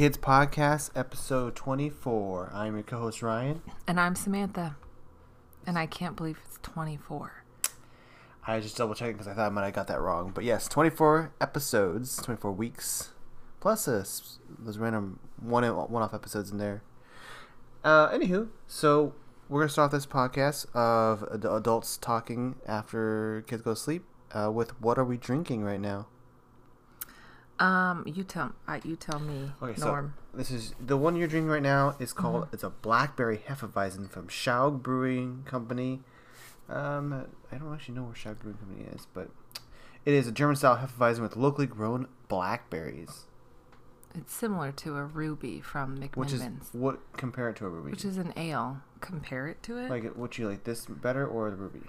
Kids podcast, episode 24. I'm your co host, Ryan. And I'm Samantha. And I can't believe it's 24. I just double checked because I thought I might have got that wrong. But yes, 24 episodes, 24 weeks, plus a, those random one one off episodes in there. Uh, anywho, so we're going to start off this podcast of ad- adults talking after kids go to sleep uh, with What Are We Drinking right now? Um, you tell uh, you tell me, Okay, Norm. so this is the one you're drinking right now is called it's a blackberry hefeweizen from Schaug Brewing Company. Um, I don't actually know where Schaug Brewing Company is, but it is a German style hefeweizen with locally grown blackberries, It's similar to a ruby from which is what compare it to a ruby. which is an ale. Compare it to it. like, would you like this better or the ruby?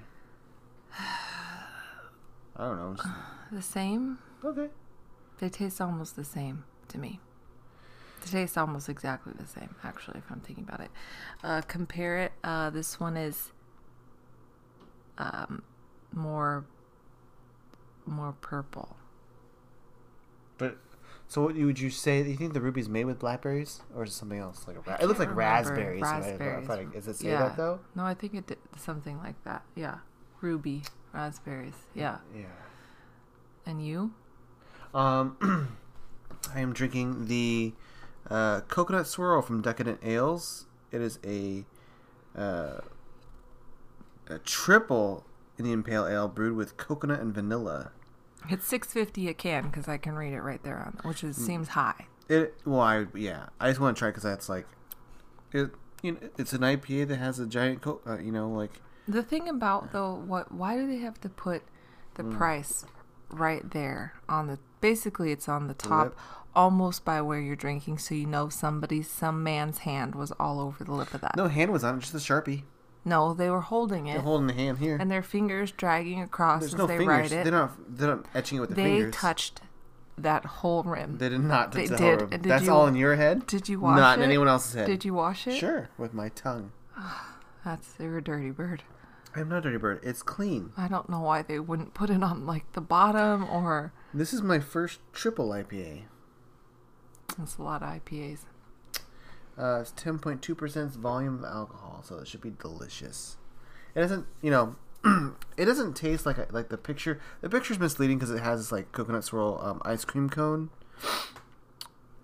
I don't know. the same. okay. They taste almost the same to me. They taste almost exactly the same, actually, if I'm thinking about it. Uh, compare it. Uh, this one is um, more more purple. But so, what would you say? Do you think the ruby's made with blackberries, or is it something else? Like a ra- it looks like remember. raspberries. I- Raspberries. if I- Does it say Yeah. that though? No, I think it did something like that. Yeah, ruby raspberries. Yeah, Yeah. and you? Um, I am drinking the uh, coconut swirl from Decadent Ales. It is a uh, a triple Indian Pale Ale brewed with coconut and vanilla. It's six fifty a can because I can read it right there on, which Mm. is seems high. It well, I yeah, I just want to try because that's like it. You know, it's an IPA that has a giant co- uh, you know, like The thing about though, what? Why do they have to put the Mm. price right there on the? Basically, it's on the top, lip. almost by where you're drinking, so you know somebody's, some man's hand was all over the lip of that. no hand was on it, just a sharpie. No, they were holding it, They're holding the hand here. and their fingers dragging across There's as no they fingers. write it. They're not. They're not etching it with the they fingers. They touched that whole rim. They did not. They the did. Did That's you- all in your head. Did you wash Not it? Not in anyone else's head. Did you wash it? Sure, with my tongue. That's you're a dirty bird. I'm not a dirty bird. It's clean. I don't know why they wouldn't put it on like the bottom or. This is my first triple IPA. That's a lot of IPAs. Uh, it's 10.2% volume of alcohol, so it should be delicious. It doesn't, you know, it doesn't taste like a, like the picture. The picture's misleading because it has this like coconut swirl um, ice cream cone,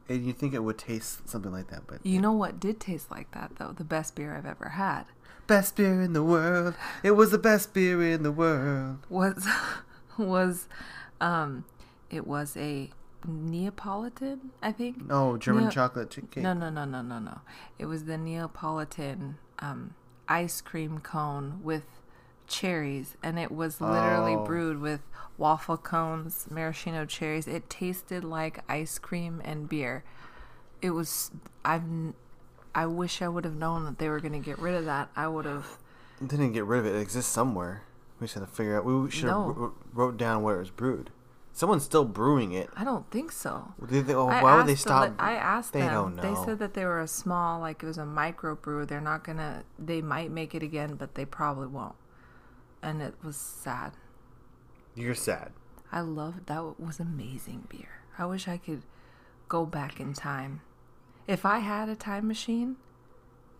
and you think it would taste something like that, but You know what did taste like that though? The best beer I've ever had best beer in the world. It was the best beer in the world. was was um it was a Neapolitan, I think. Oh, German Neo- chocolate cake. No, no, no, no, no, no. It was the Neapolitan um ice cream cone with cherries and it was literally Oh. brewed with waffle cones, maraschino cherries. It tasted like ice cream and beer. It was I've n- I wish I would have known that they were going to get rid of that. I would have didn't get rid of it. It exists somewhere. We just had to figure out. We should have No. wrote down where it was brewed. Someone's still brewing it. I don't think so. They, oh, why would they stop? I asked They them. They said that they were a small, like it was a micro brew. They're not gonna. They might make it again, but they probably won't. And it was sad. You're sad. I loved that. Was amazing beer. I wish I could go back in time. If I had a time machine,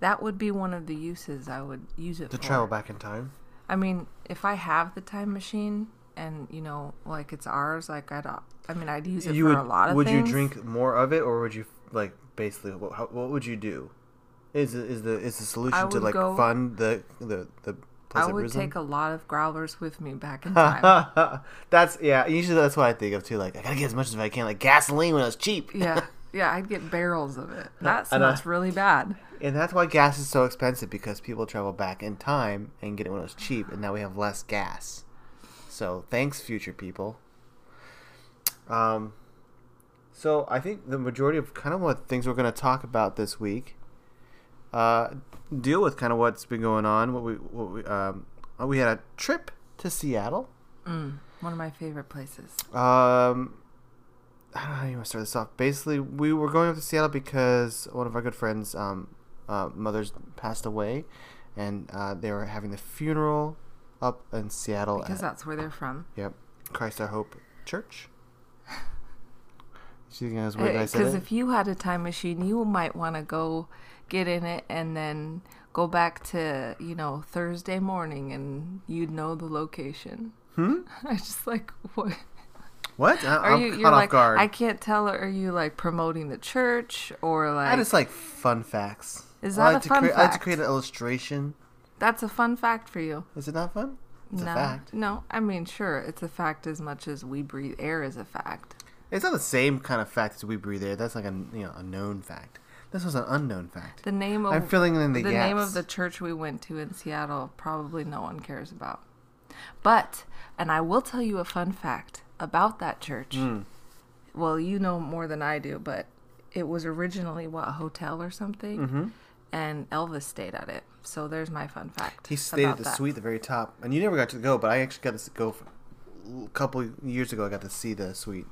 that would be one of the uses I would use it To for. travel back in time. I mean, if I have the time machine and you know, like it's ours, like I'd. I mean, I'd use it you for would. a lot of things. would things. you drink more of it, or would you like basically? What, how, what would you do? Is is the is the solution to like go- fund the the the I would Risen? take a lot of growlers with me back in time. that's yeah. Usually that's what I think of too. Like I gotta get as much as I can. Like gasoline when it was cheap. yeah, yeah, I'd get barrels of it. That I know. Uh, smells really bad. And that's why gas is so expensive because people travel back in time and get it when it was cheap, and now we have less gas. So thanks, future people. Um, so I think the majority of kind of what things we're going to talk about this week, uh, deal with kind of what's been going on. What we what we um, we had a trip to Seattle. Mm, one of my favorite places. Um, I don't know how you want to start this off. Basically, we were going up to Seattle because one of our good friends' um, uh, mothers passed away, and uh, they were having the funeral up in Seattle. Because at, that's where they're from. yep, Christ Our Hope Church. Do you think I weird? that I Because if you had a time machine, you might want to go get in it and then go back to you know Thursday morning, and you'd know the location. Hmm? I just like what What? I, are I'm you? caught You're off like guard. I can't tell. Are you like promoting the church or like I just like fun facts. Is I that like a fun create, I like to create an illustration. That's a fun fact for you? Is it not fun? It's no, a fact. no. I mean, sure, it's a fact as much as we breathe air is a fact. It's not the same kind of fact as we breathe air. That's like a you know a known fact. This was an unknown fact. The name of I'm filling in the, the gaps. name of the church we went to in Seattle probably no one cares about. But, and I will tell you a fun fact about that church. Mm. Well, you know more than I do, but it was originally what a hotel or something, Mm-hmm. and Elvis stayed at it. So there's my fun fact. He stayed at the that. suite at the very top, and you never got to go. But I actually got to go for, a couple years ago. I got to see the suite.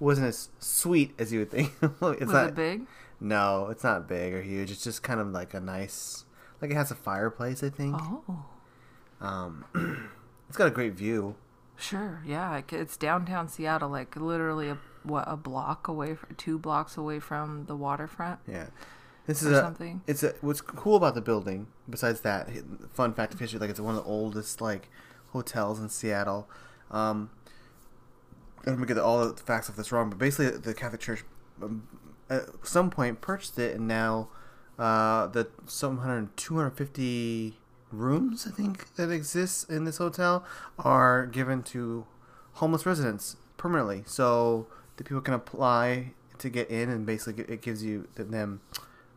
It wasn't as sweet as you would think. it's Was not. it big? No, it's not big or huge. It's just kind of like a nice, like it has a fireplace. I think. Oh, Um, it's got a great view. sure. Yeah, it's downtown Seattle, like literally a what a block away, from, two blocks away from the waterfront Yeah. This is a. something. It's a. What's cool about the building, besides that, fun fact of history, like it's one of the oldest like hotels in Seattle. Um, I'm gonna get all the facts of this wrong, but basically, the Catholic Church um, at some point purchased it, and now uh, the some hundred, 250 rooms I think that exists in this hotel are given to homeless residents permanently. So the people can apply to get in, and basically it gives you them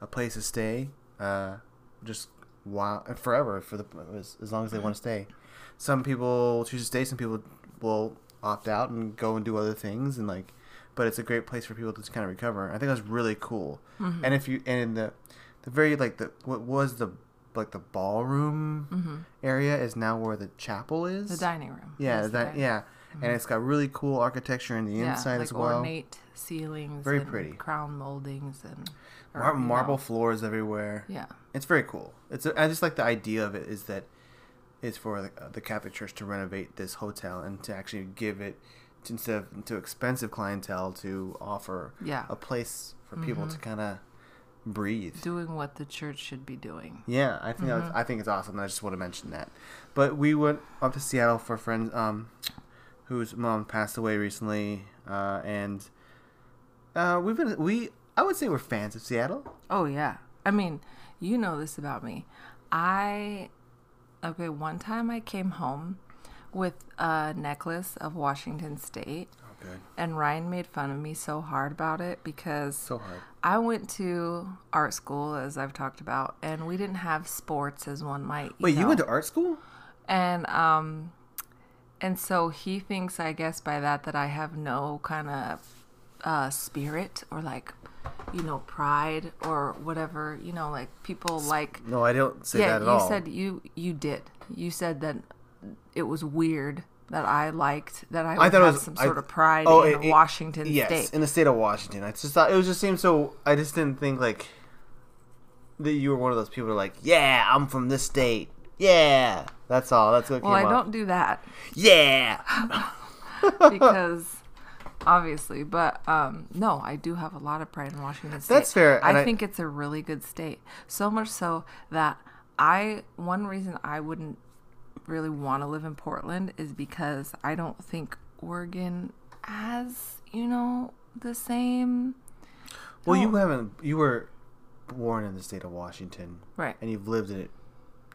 a place to stay, uh, just while forever for the as, as long as they want to stay. Some people choose to stay. Some people will opt out and go and do other things, and like. But it's a great place for people to just kind of recover. I think that's really cool. Mm-hmm. And if you and in the the very like the what was the like the ballroom hmm area is now where the chapel is. The dining room. yeah, Yes, that yeah, and it's got really cool architecture in the Yeah, inside like as well. ornate ceilings, Very pretty. crown moldings, and or, Mar- marble know, floors everywhere. yeah, It's very cool. It's I just like the idea of it is that it's for the, the Catholic Church to renovate this hotel and to actually give it to, instead of to expensive clientele to offer yeah, a place for people Mhm. to kind of breathe. doing what the church should be doing. Yeah, I think Mhm. I think it's awesome. I just want to mention that. But we went up to Seattle for a friend um, whose mom passed away recently, uh, and uh, we've been we I would say we're fans of Seattle. Oh yeah, I mean, you know this about me. I okay. One time I came home with a necklace of Washington State, Oh, good. and Ryan made fun of me so hard about it because So hard. I went to art school, as I've talked about, and we didn't have sports as one might. Wait, you went to art school? and um and so he thinks i guess by that that i have no kind of uh spirit or like you know pride or whatever you know like people like No, I don't say yeah that at you all. You said you you did you said that it was weird that i liked that i would thought it was- some I- sort of pride oh, in it- it- washington yes, state in the state of Washington. I just thought it was just seemed so. I just didn't think like that you were one of those people who are like, yeah, I'm from this state. Yeah, that's all. That's what well i up. don't do that Yeah. because obviously but um no i do have a lot of pride in washington state That's fair, i I- think it's a really good state so much so that i one reason i wouldn't really want to live in portland is because i don't think oregon has you know the same Well, you haven't. You were born in the state of Washington, right and you've lived in it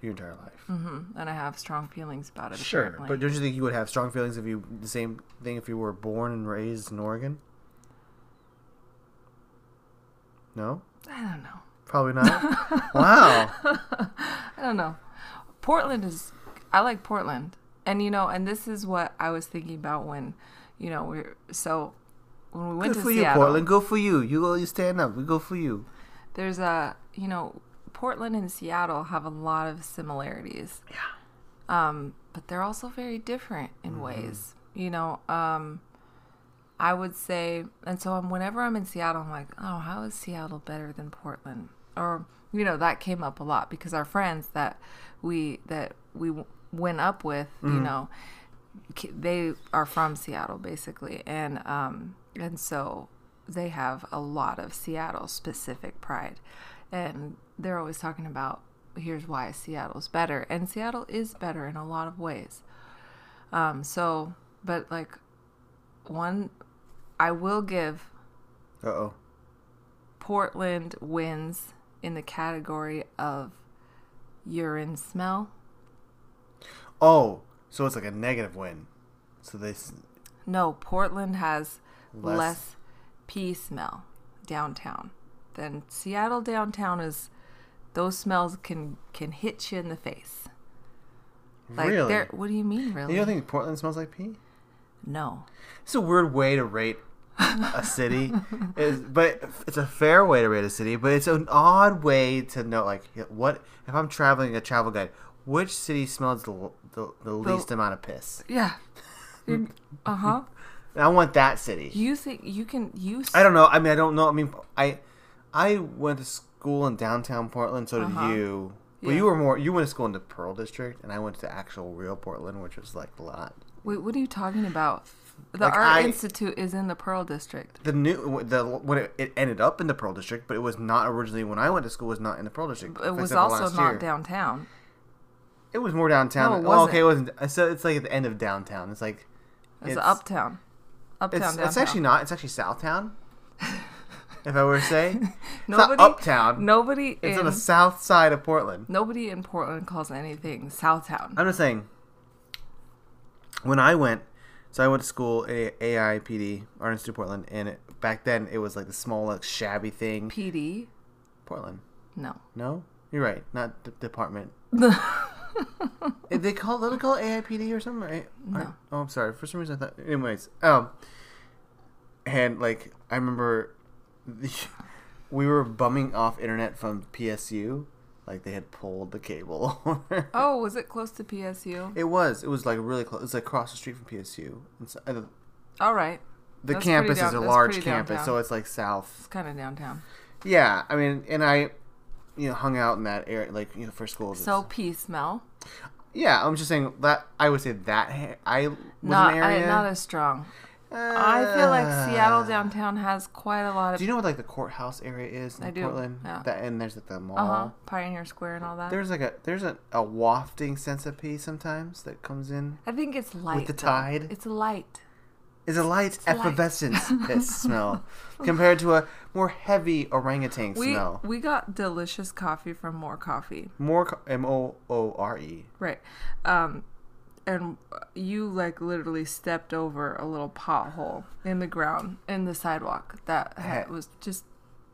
your entire life. hmm and i have strong feelings about it Sure, apparently. but don't you think you would have strong feelings if you the same thing if you were born and raised in Oregon? No, i don't know probably not. wow. I don't know. Portland is. I like Portland, and you know, and this is what I was thinking about when, you know, we're so when we went Good to for you, Seattle. Portland. Go for you. You go. You stand up. We go for you. There's a you know, Portland and Seattle have a lot of similarities. Yeah. Um, but they're also very different in Mm-hmm. ways. You know, um, I would say, and so I'm, whenever I'm in Seattle, I'm like, oh, how is Seattle better than Portland? Or you know, that came up a lot because our friends that we that we w- went up with, you Mhm. know, they are from Seattle basically, and um, and so they have a lot of Seattle specific pride. And they're always talking about here's why Seattle's better. And Seattle is better in a lot of ways. Um, so, but like one, I will give Uh oh. Portland wins in the category of urine smell. Oh, so it's like a negative win. So they No, Portland has Less- less, pee smell downtown than Seattle downtown is. Those smells can can hit you in the face. Like really. what do you mean really? You don't think Portland smells like pee? no. It's a weird way to rate a city, is but it's a fair way to rate a city. But it's an odd way to know, like, what if I'm traveling a travel guide? Which city smells the the, the least amount of piss? Yeah. uh huh. I want that city. You think you can use I don't know. I mean, I don't know. I mean, I I went to school in downtown Portland. So did Uh-huh. you. But Yeah. you were more. You went to school in the Pearl District, and I went to actual real Portland, which was like a lot. Wait, what are you talking about? The Like, Art I- Institute is in the Pearl District. The new the when it, it ended up in the Pearl District, but it was not originally when I went to school. Was not in the Pearl District. It was also not year. downtown. It was more downtown. No, it oh, okay, it wasn't. wasn't. So it's like at the end of downtown. It's like It's, It's- uptown. Uptown, it's, it's actually not. It's actually Southtown. if I were to say, it's Nobody- not uptown. Nobody it's in on the south side of Portland. nobody in Portland calls anything Southtown. I'm just saying. When I went, so I went to school at AIPD, Art Institute Portland, and it, back then it was like the small, like shabby thing. PD? Portland. No. No, you're right. Not the department. They call they call it AIPD or something, right? No. Or- oh, I'm sorry. For some reason, I thought. Anyways, um, and like I remember, we were bumming off internet from PSU, like they had pulled the cable. Oh, was it close to PSU? It was. It was like really close. It was like across the street from PSU. And so, uh, All right. the That's campus pretty is a large campus, downtown. so it's like south. It's kind of downtown. Yeah, I mean, and I, you know, hung out in that area, like you know, for school. So pee smell. yeah, I'm just saying that I would say that I was Not an I, area. not as strong. I feel like Seattle Uh, downtown has quite a lot of Do you know what like the courthouse area is in I do, Portland? yeah. That and there's like the mall. uh huh Pioneer Square and all that. There's like a there's a, a wafting sense of peace sometimes that comes in. I think it's light. With the though. tide? It's light. Is a light light. effervescence piss smell compared to a more heavy orangutan We smell. we got delicious coffee from Moore Coffee. Moore M O O R E. Right. Um, and you like literally stepped over a little pothole in the ground in the sidewalk that had, was just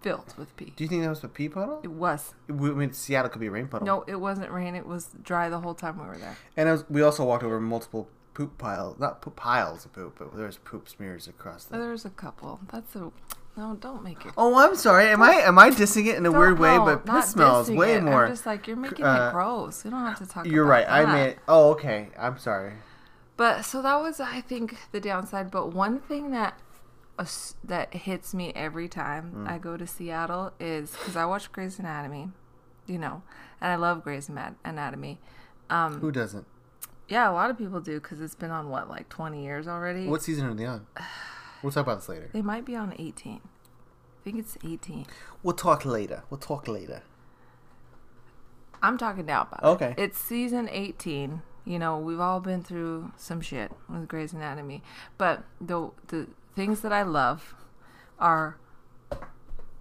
filled with pee. Do you think that was a pee puddle? It was. We- I mean, Seattle could be a rain puddle. No, it wasn't rain. It was dry the whole time we were there. And was, we also walked over multiple poop piles, not poop piles of poop, but there was poop smears across the. There was a couple. That's a no. Don't make it. Oh, I'm sorry. Am I am I dissing it in a Don't- weird way? no, But piss smells way it. more. I'm just like you're making uh, it gross. You don't have to talk. You're right. I that. mean, oh, okay. I'm sorry. But so that was, I think, the downside. But one thing that that hits me every time Hmm. I go to Seattle is because I watch Grey's Anatomy, you know, and I love Grey's Anatomy. Um, Who doesn't? yeah, a lot of people do because it's been on what, like twenty years already. What season are they on? We'll talk about this later. They might be on eighteen. I think it's eighteen. We'll talk later. We'll talk later. I'm talking now about Okay. it. It's season 18. You know, we've all been through some shit with Grey's Anatomy. But the the things that I love are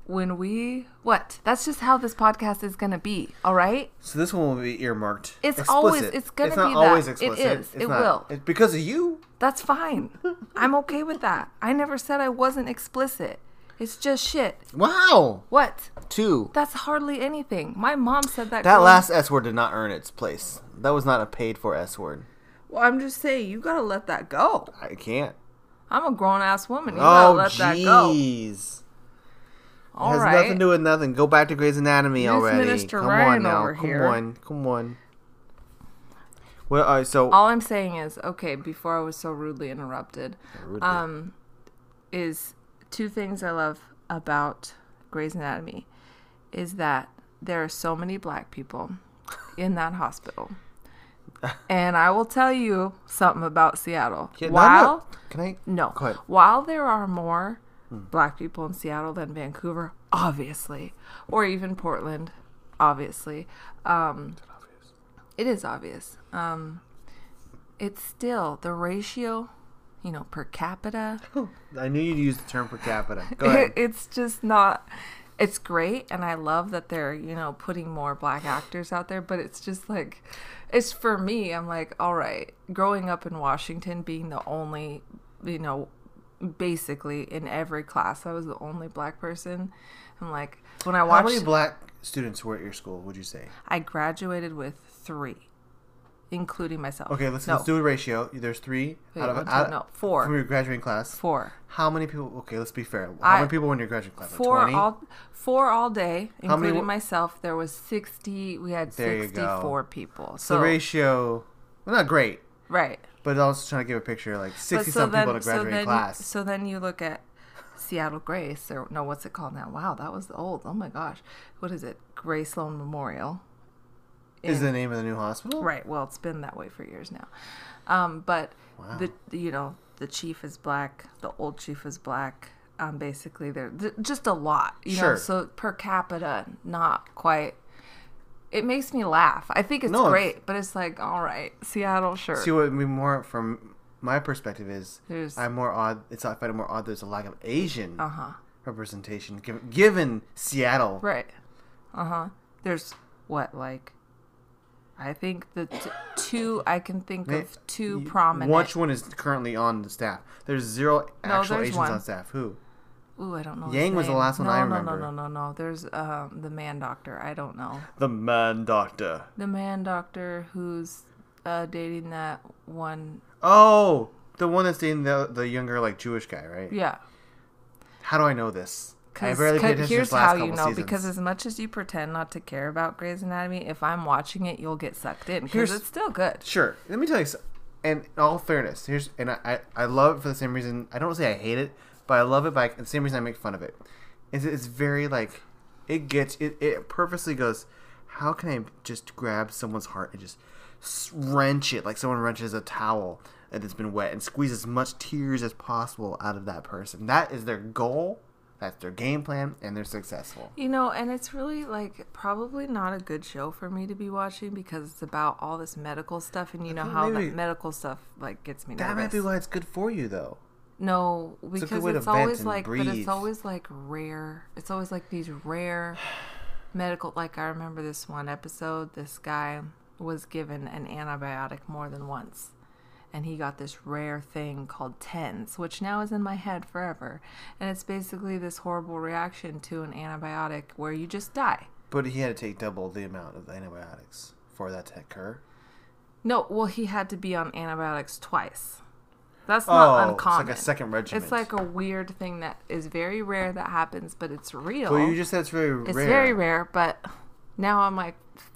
when we what? That's just how this podcast is going to be, all right? So this one will be earmarked. It's explicit. always- it's gonna it's not be that. always It explicit. is. It's It not- will. It's because of you. That's fine. I'm okay with that. I never said I wasn't explicit. It's just shit. Wow. What? Two. That's hardly anything. My mom said that. That growing- last S word did not earn its place. That was not a paid for S word. Well, I'm just saying, you gotta let that go. I can't. I'm a grown ass woman. You oh, gotta Oh, let that go. All has right. nothing to do with nothing. Go back to Grey's Anatomy already. Minister come Ryan on now. come here. on. Come on. Well, all right, so All I'm saying is, okay, before I was so rudely interrupted, Rudely. um, is two things I love about Grey's Anatomy is that there are so many black people in that hospital. and I will tell you something about Seattle. Yeah, While no. Can I? no, while there are more black people in Seattle than Vancouver, obviously, or even Portland, obviously. Um, it is obvious. Um, it's still the ratio, you know, per capita. I knew you'd use the term per capita. Go ahead. it's just not. It's great, and I love that they're you know putting more black actors out there. But it's just like, it's for me. I'm like, all right. Growing up in Washington, being the only, you know, basically in every class, I was the only black person. I'm like, when I watched, How many black students were at your school? Would you say? I graduated with three, including myself. Okay, let's, no, let's do a ratio. There's three Wait, out of one, two, out, no, four. from your graduating class. four. How many people? Okay, let's be fair. How I- many people were in your graduating class? Four 20? all four all day, How many including myself. There was sixty. We had There sixty-four people. So So the ratio, well, not great, right, but I was trying to give a picture like But 60 some people in a graduating then, class. So then you look at Seattle Grace, or no, what's it called now? Wow, that was old. Oh my gosh, what is it? Grace Sloan Memorial. Is the name of the new hospital? Right. Well, it's been that way for years now. Um, but Wow. the you know the chief is black, the old chief is black. Um, basically, they're th- just a lot. You know, Sure. so per capita, not quite. It makes me laugh. I think it's No, it's- great, but it's like, all right, Seattle, sure. See, what I mean more from my perspective is There's- I'm more odd. It's I find it more odd. There's a lack of Asian uh huh. representation given, given Seattle. Right. Uh huh. There's what like. I think the t- two I can think of two prominent. Which one is currently on the staff? There's zero No, actual there's Asians one. on staff. Who? Ooh, I don't know. Yang was the last one no, I remember. no, no, no, no. no. There's um the man doctor. I don't know. The man doctor. The man doctor who's uh dating that one. Oh, the one that's dating the the younger like Jewish guy, right? Yeah. How do I know this? I Because barely paid attention here's how you know. seasons. Because as much as you pretend not to care about Grey's Anatomy, if I'm watching it, you'll get sucked in. Because it's still good. Sure. Let me tell you, so- and in all fairness, here's and I, I I love it for the same reason. I don't say I hate it, but I love it by the same reason I make fun of it. Is it- it's very like it gets it it purposely goes. How can I just grab someone's heart and just wrench it like someone wrenches a towel that's been wet and squeeze as much tears as possible out of that person? That is their goal. That's their game plan, and they're successful. You know, and it's really like probably not a good show for me to be watching because it's about all this medical stuff, and you know how that medical stuff like gets me nervous. That might be why it's good for you, though. No, because to it's always like, but it's always like rare. It's always like these rare medical. Like I remember this one episode. This guy was given an antibiotic more than once, and he got this rare thing called TENS, which now is in my head forever. And it's basically this horrible reaction to an antibiotic where you just die. But he had to take double the amount of antibiotics for that to occur. No, well, he had to be on antibiotics twice. That's not oh, uncommon. it's like a second regiment. It's like a weird thing that is very rare that happens, but it's real. Well, you just said it's very rare. it's very rare, but now I'm like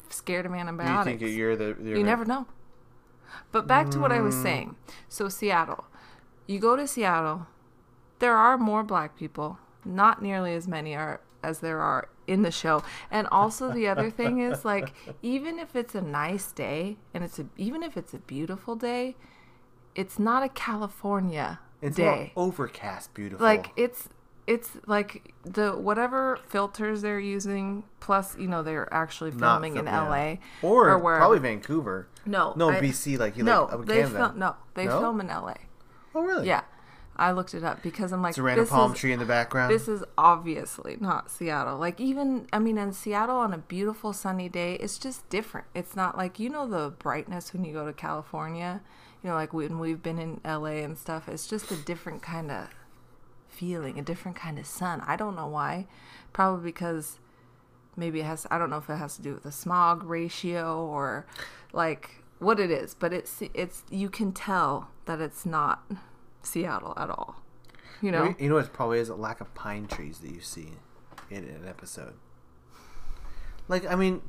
scared of Do you antibiotics. think you're the? You're You never know. But back to what I was Mm. saying. So Seattle, you go to Seattle, there are more black people. Not nearly as many are as there are in the show. And also the other thing is like even if it's a nice day and it's a even if it's a beautiful day, it's not a California It's day. overcast, beautiful. Like it's it's like the whatever filters they're using plus you know they're actually filming fil- in yeah. LA or, wherever. probably Vancouver. No, No, I- BC, like you no, like they Canada. film no, they No? film in LA. Oh, really? Yeah, I looked it up because I'm like, It's a random palm is, tree in the background. This is obviously not Seattle. Like even I mean in Seattle on a beautiful sunny day, it's just different. It's not like you know the brightness when you go to California. You know, like when we've been in LA and stuff. It's just a different kind of feeling, a different kind of sun. I don't know why. Probably because maybe it has I don't know if it has to do with the smog ratio or like what it is, but it's it's you can tell that it's not Seattle at all. You know. you know it probably is a lack of pine trees that you see in an episode. Like I mean,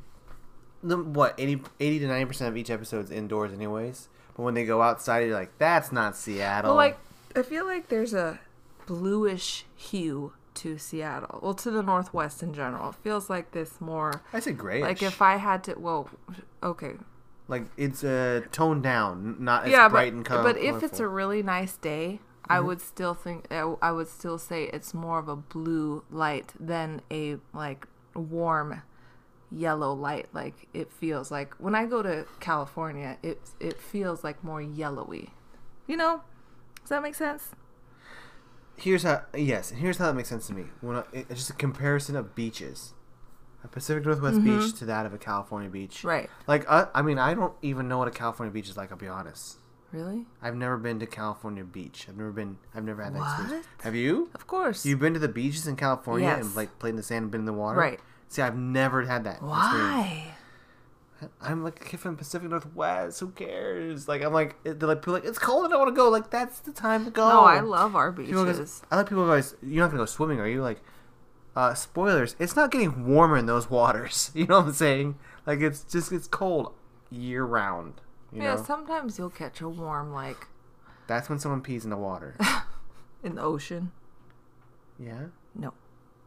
the, what 80, 80 to ninety percent of each episode is indoors, anyways. But when they go outside, you're like, that's not Seattle. Well, like I feel like there's a bluish hue to Seattle. Well, to the northwest in general. It feels like this more I said grayish. like if I had to. Well, okay, like it's uh, toned down, not as yeah, bright but and color- but if it's a really nice day, I Mhm. would still think I would still say it's more of a blue light than a like warm yellow light. Like it feels like when I go to California, it it feels like more yellowy. You know? Does that make sense? Here's how. Yes, here's how that makes sense to me. When I, it's just a comparison of beaches, a Pacific Northwest beach to that of a California beach. Mm-hmm. Right. Like, uh, I mean, I don't even know what a California beach is like. I'll be honest. Really? I've never been to California beach. I've never been. I've never had that experience. Have you? Of course. You've been to the beaches in California and like played in the sand and been in the water. Right. See, I've never had that. Why? I'm like a kid from Pacific Northwest. Who cares? Like I'm like they're like people are like it's cold. And I want to go. Like that's the time to go. No, I love our goes- beaches. I like people guys. You're not gonna go swimming, are you? Like, uh, spoilers. It's not getting warmer in those waters. You know what I'm saying? Like it's just it's cold year round. You yeah, know. sometimes you'll catch a warm like That's when someone pees in the water. in the ocean. yeah. No.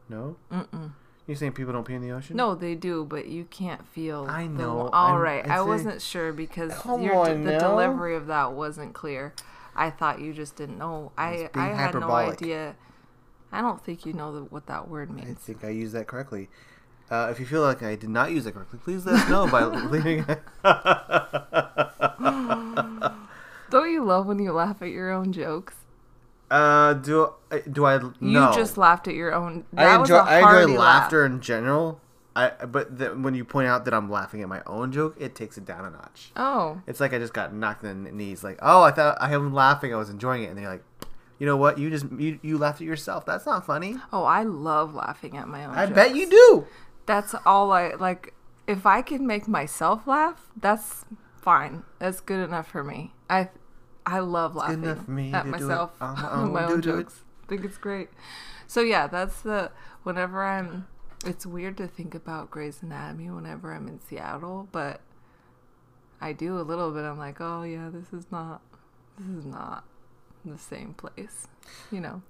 No. Mm-mm. You saying people don't pee in the ocean? No, they do, but you can't feel. I know, wa- All right, I wasn't sure because your, the now. delivery of that wasn't clear. I thought you just didn't know. I I had no idea. I don't think you know the, what that word means. I think I used that correctly. Uh, if you feel like I did not use it correctly, please let us know by leaving. Don't you love when you laugh at your own jokes? Uh, do I- do I? You just laughed at your own. I enjoy I enjoy laugh. laughter in general. I but the, when you point out that I'm laughing at my own joke, it takes it down a notch. Oh, It's like I just got knocked in the knees. Like, oh, I thought I am laughing. I was enjoying it, and they're like, you know what? You just you, you laughed at yourself. That's not funny. oh, I love laughing at my own. I jokes. bet you do. That's all I like. If I can make myself laugh, that's fine. That's good enough for me. I I love laughing enough for me at to do it myself on my own. my own jokes. I think it's great. So yeah, that's the whenever I'm. It's weird to think about Grey's Anatomy whenever I'm in Seattle, but I do a little bit. I'm like, oh yeah, this is not. This is not the same place, you know.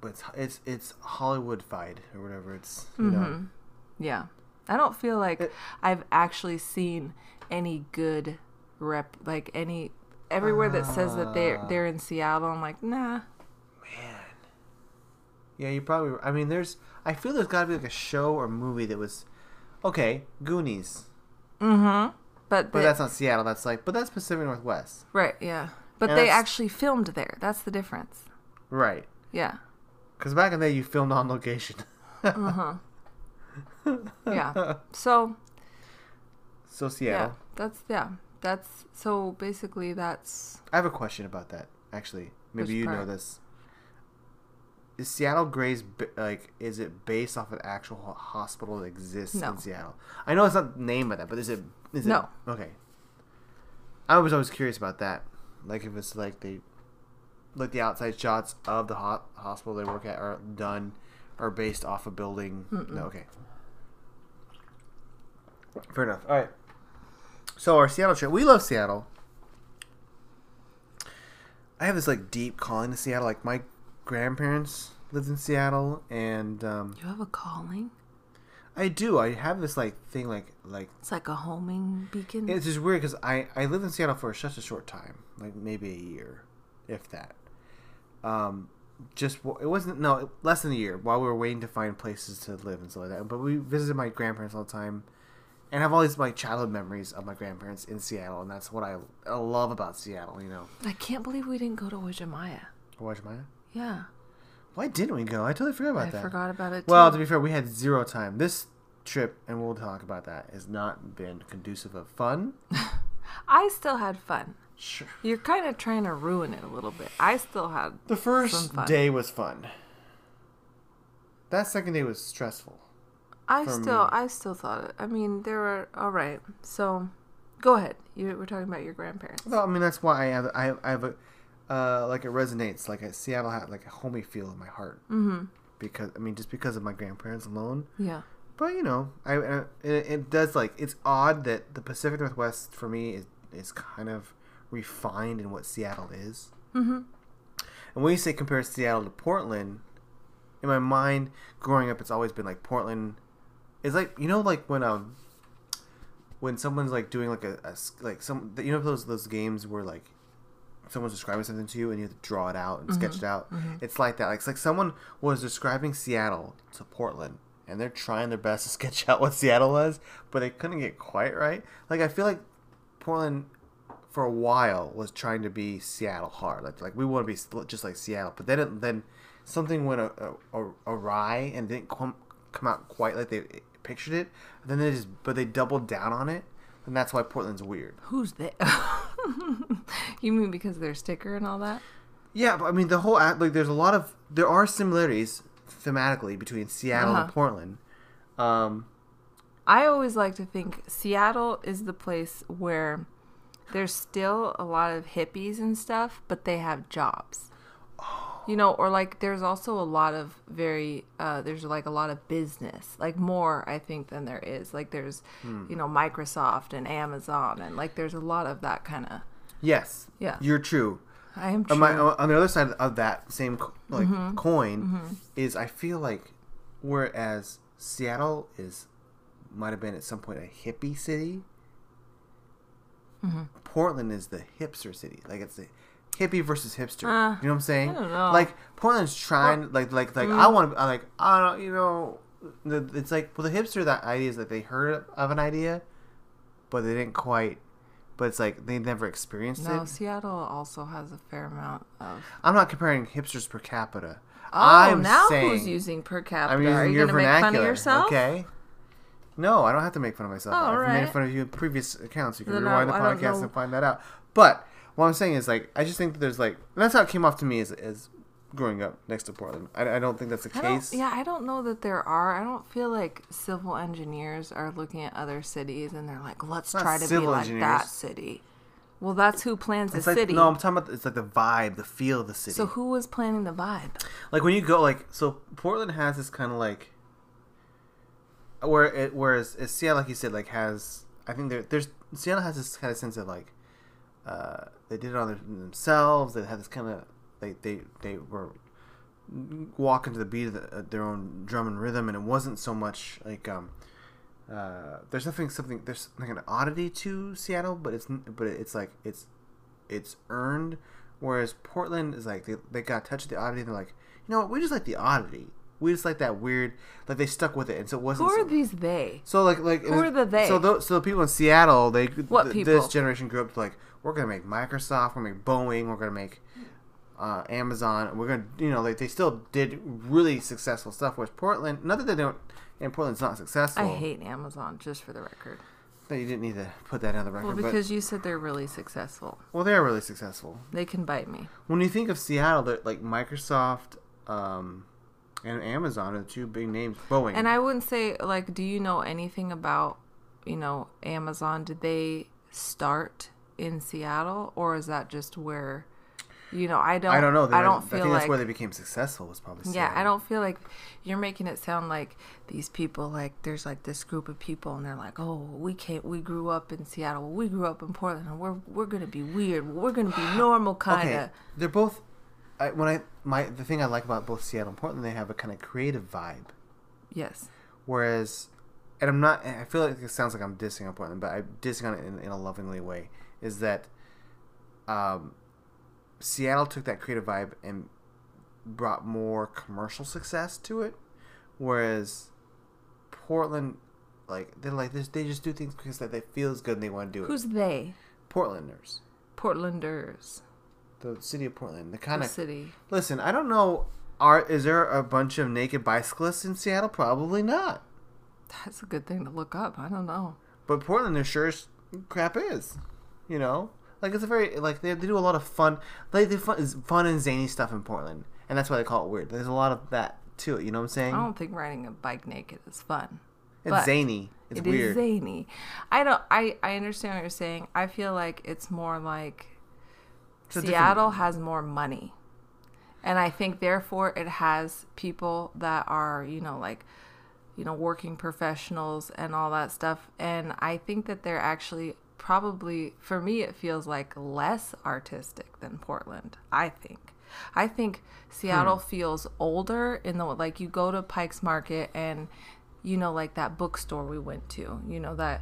But it's it's it's Hollywood-fied or whatever. It's you know. Mhm. Yeah. I don't feel like It- I've actually seen any good rep like any everywhere that says that they're Ah. they're in Seattle. I'm like, nah. Man. Yeah, you probably. I mean, there's. I feel there's got to be like a show or movie that was, okay, Goonies, Mm-hmm. But, but that's not Seattle. That's like, but that's Pacific Northwest, right, yeah. But And they actually filmed there. That's the difference. right? Yeah. Because back in the day, you filmed on location. Uh-huh. yeah. So So yeah, Seattle. that's yeah. That's so basically that's I have a question about that. Actually, maybe you know this. Is Seattle Grace like? Is it based off an actual hospital that exists No. in Seattle? I know it's not the name of that, but is it? Is it No. Okay. I was always curious about that. Like if it's like they, like the outside shots of the ho- hospital they work at are done, are based off a building. No, okay. Fair enough. All right. So our Seattle trip, we love Seattle. I have this like deep calling to Seattle. Like my grandparents lived in Seattle, and um, you have a calling. I do. I have this like thing, like like It's like a homing beacon. it's just weird because I I lived in Seattle for such a short time, like maybe a year, if that. Um, just it wasn't no less than a year while we were waiting to find places to live and stuff like that. But we visited my grandparents all the time, and I have all these like childhood memories of my grandparents in Seattle, and that's what I, I love about Seattle. You know, I can't believe we didn't go to Uwajimaya. watch Yeah. Why didn't we go? I totally forgot about I that. forgot about it. Well, to be fair, we had zero time. This trip, and we'll talk about that, has not been conducive of fun. I still had fun. Sure. You're kind of trying to ruin it a little bit. I still had. The first day was fun. That second day was stressful. I For still. I still thought it. I mean, there were all right. So, go ahead. You were talking about your grandparents. Well, I mean that's why I have I have, I have a uh, like it resonates like a Seattle had like a homey feel in my heart Mm-hmm. because I mean just because of my grandparents alone. Yeah. But you know, I, I it, it does like it's odd that the Pacific Northwest for me is is kind of refined in what Seattle is. Mm-hmm. And when you say compare Seattle to Portland, in my mind, growing up, it's always been like Portland. It's like you know, like when um, when someone's like doing like a like some you know those those games where like someone's describing something to you and you have to draw it out and Mm-hmm. sketch it out. It's like that. Like it's like someone was describing Seattle to Portland and they're trying their best to sketch out what Seattle was, but they couldn't get quite right. Like I feel like Portland for a while was trying to be Seattle hard. Like like we want to be just like Seattle, but then it, then something went a, a, a, awry and didn't come come out quite like they pictured it. And then they just but they doubled down on it, and that's why Portland's weird. Who's they? you mean because of their sticker and all that? Yeah, but I mean the whole act like there's a lot of there are similarities thematically between Seattle and Uh-huh. Portland. Um, I always like to think Seattle is the place where there's still a lot of hippies and stuff, but they have jobs. You know, or like there's also a lot of very uh there's like a lot of business. Like more I think than there is. Like there's you know Microsoft and Amazon and like there's a lot of that kind of yes, Yeah. you're true. I am On, my, on the other side of that same like Mm-hmm. coin is I feel like whereas Seattle is might have been at some point a hippie city, Mm-hmm. Portland is the hipster city. Like it's the hippie versus hipster. Uh, you know what I'm saying? I don't know. Like Portland's trying like like like I want to like I don't you know it's like well the hipster that idea is that they heard of an idea, but they didn't quite. But it's like they never experienced no, it. Seattle also has a fair amount of I'm not comparing hipsters per capita. Oh, I'm now saying, who's using per capita? I'm using Are you your gonna make fun of vernacular. yourself? Okay. No, I don't have to make fun of myself. Oh, I've made fun of you in previous accounts. You can Then rewind I- the podcast and find that out. But what I'm saying is, like, I just think that there's like, and that's how it came off to me as, as growing up next to Portland. I, I don't think that's the I case. yeah, I don't know that there are. I don't feel like civil engineers are looking at other cities and they're like, let's try to be like engineers. that city. Well, that's who plans the It's like city. no, I'm talking about it's like the vibe, the feel of the city. so who was planning the vibe? like when you go like so Portland has this kind of like where it whereas uh, Seattle like you said like has I think there there's Seattle has this kind of sense of like uh they did it on their, themselves they had this kind of they they they were walking to the beat of the, uh, their own drum and rhythm and it wasn't so much like um uh there's nothing something there's like an oddity to Seattle but it's but it's like it's it's earned whereas Portland is like they, they got touch of the oddity and they're like you know what we just like the oddity we just like that weird like they stuck with it and so it wasn't Who are so, these they? so like like Who are the they? so those so the people in Seattle they What th- people? this generation grew up like we're gonna make Microsoft we're gonna make Boeing we're gonna make uh, Amazon we're gonna you know like they still did really successful stuff whereas Portland not that they don't and Portland's not successful I hate Amazon, just for the record. no, you didn't need to put that on the record Well, but because you said they're really successful. well they're really successful They can bite me. when you think of Seattle that like Microsoft um, and Amazon are the two big names Boeing And I wouldn't say like, do you know anything about, you know, Amazon? Did they start in Seattle, or is that just where, you know, I don't, I don't know They I don't I feel think like, that's where they became successful was probably yeah, I don't feel like you're making it sound like these people like there's like this group of people and they're like, oh, we can't, we grew up in Seattle, we grew up in Portland, and we're we're gonna be weird, we're gonna be normal kind of. Okay, they're both. I, when I my the thing I like about both Seattle and Portland, they have a kind of creative vibe. Yes. Whereas, and I'm not. I feel like it sounds like I'm dissing on Portland, but I'm dissing on it in, in a lovingly way. Is that, um, Seattle took that creative vibe and brought more commercial success to it, whereas Portland, like they're like this, they just do things because that they feels good and they want to do Who's it. Who's they? Portlanders, Portlanders. the city of Portland, the The kind of city. Listen, I don't know. Are is there a bunch of naked bicyclists in Seattle? Probably not. That's a good thing to look up. I don't know. But Portland, there sure as crap is. You know, like it's a very like they, they do a lot of fun. Like they fun is fun and zany stuff in Portland, and that's why they call it weird. There's a lot of that to it. You know what I'm saying? I don't think riding a bike naked is fun. it's but zany. It's It is weird. zany. I don't. I I understand what you're saying. I feel like it's more like It's Seattle different- has more money, and I think therefore it has people that are you know like you know working professionals and all that stuff. And I think that they're actually probably for me it feels like less artistic than Portland. I think. I think Seattle Hmm. feels older in the like you go to Pike's Market and you know like that bookstore we went to, you know that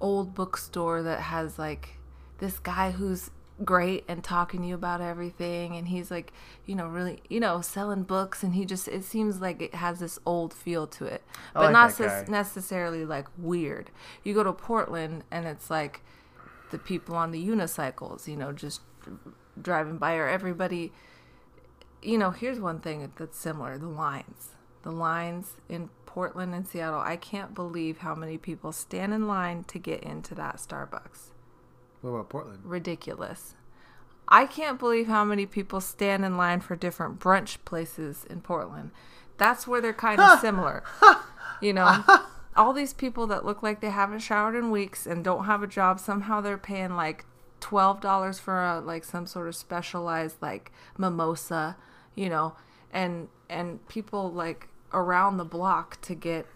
old bookstore that has like this guy who's great and talking to you about everything and he's like you know really you know selling books and he just it seems like it has this old feel to it but like not ses- necessarily like weird. You go to portland and it's like the people on the unicycles you know just driving by or everybody you know here's one thing that's similar the lines. The lines in portland and seattle i can't believe how many people stand in line to get into that starbucks What about Portland? ridiculous. I can't believe how many people stand in line for different brunch places in Portland. That's where they're kind of similar. You know, all these people that look like they haven't showered in weeks and don't have a job, somehow they're paying like $12 for a, like some sort of specialized like mimosa, you know, and and people like around the block to get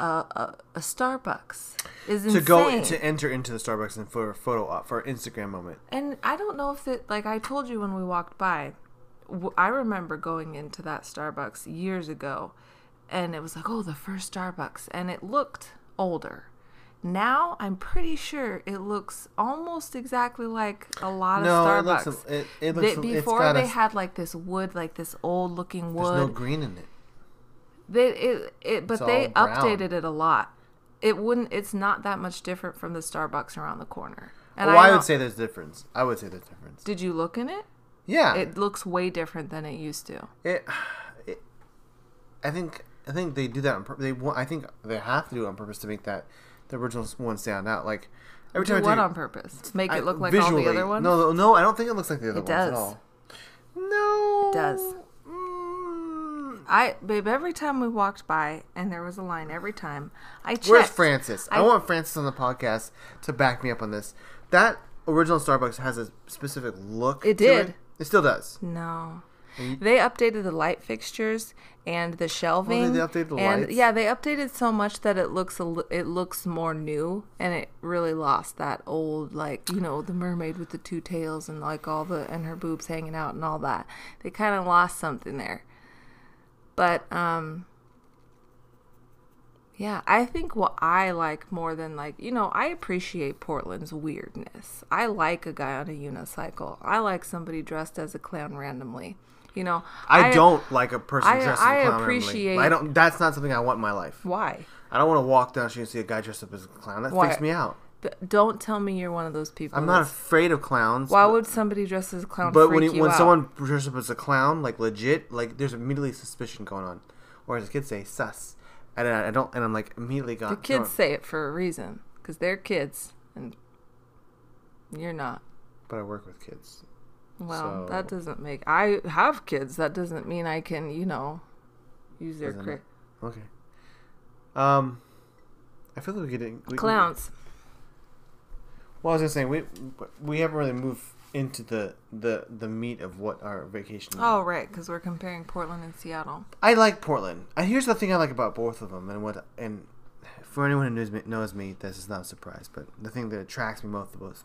a, a, a Starbucks is insane. To go to enter into the Starbucks and for a photo op for an Instagram moment. And I don't know if it, like I told you when we walked by, I remember going into that Starbucks years ago and it was like, oh, the first Starbucks. And it looked older. Now I'm pretty sure it looks almost exactly like a lot No, of it Starbucks. looks it, it looks before they a, had like this wood, like this old looking there's wood. no green in it. They it, it but It's they updated it a lot. It wouldn't. It's not that much different from the Starbucks around the corner. And well, I, know- would say there's a difference. I would say there's difference. Did you look in it? Yeah, It looks way different than it used to. it, it I think I think they do that on purpose. They want. I think they have to do it on purpose to make that the original one stand out. Like every Do time I what take, on purpose? to Make I- it look like all the other ones? No, no, I don't think it looks like the other It ones at does. all. No, It does. I babe, every time we walked by and there was a line every time, I checked. Where's Francis? I, I- want Francis on the podcast to back me up on this. That original Starbucks has a specific look. It did. It, it still does. No. They updated the light fixtures and the shelving. Oh, they updated the and lights? yeah, they updated so much that it looks a it looks more new, and it really lost that old like you know the mermaid with the two tails and like all the and her boobs hanging out and all that. They kind of lost something there. But um, yeah, I think what I like more than like, you know, I appreciate Portland's weirdness. I like a guy on a unicycle. I like somebody dressed as a clown randomly. You know, I, don't like a person I- dressed I as a clown. randomly. appreciate- I don't. That's not something I want in my life. Why? I don't want to walk down the street and see a guy dressed up as a clown. That Why? freaks me out. Don't tell me you're one of those people. I'm not that's- afraid of clowns. Why but- would somebody dressed as a clown But when he, you when out? someone dresses up as a clown, like legit, like there's immediately suspicion going on, or as kids say, sus. And I, I don't, and I'm like immediately gone. the kids say it for a reason because they're kids and you're not. But I work with kids. Well, So- that doesn't make. I have kids. That doesn't mean I can, you know, use their cri- Okay. Um, I feel like we're getting we, clowns. Well, I was just saying we we haven't really moved into the the the meat of what our vacation. is. Oh, right, because we're comparing Portland and Seattle. I like Portland. And here's the thing I like about both of them, and what and for anyone who knows me, knows me, this is not a surprise. But the thing that attracts me most both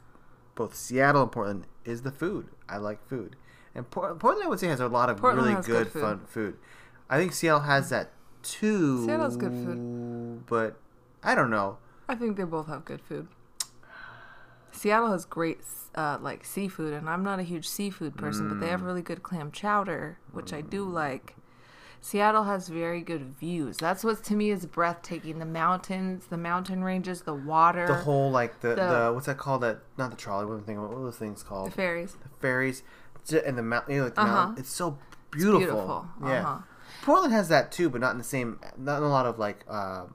both Seattle and Portland is the food. I like food, and Port- Portland I would say has a lot of Portland really good, good food. fun food. I think Seattle has that too. Seattle's good food. but I don't know. I think they both have good food. Seattle has great uh, like seafood, and I'm not a huge seafood person, but they Mm. have really good clam chowder, which I do like. Seattle has very good views. That's what to me is breathtaking. The mountains, the mountain ranges, the water, The whole like the, the, The- what's that called? That not the trolley. What am I thinking? What are those things called? the ferries. the ferries and the mountain. You know, like the Uh-huh. mountain. It's so beautiful. beautiful. Yeah. Uh-huh. Portland has that too, but not in the same. Not in a lot of like. Uh,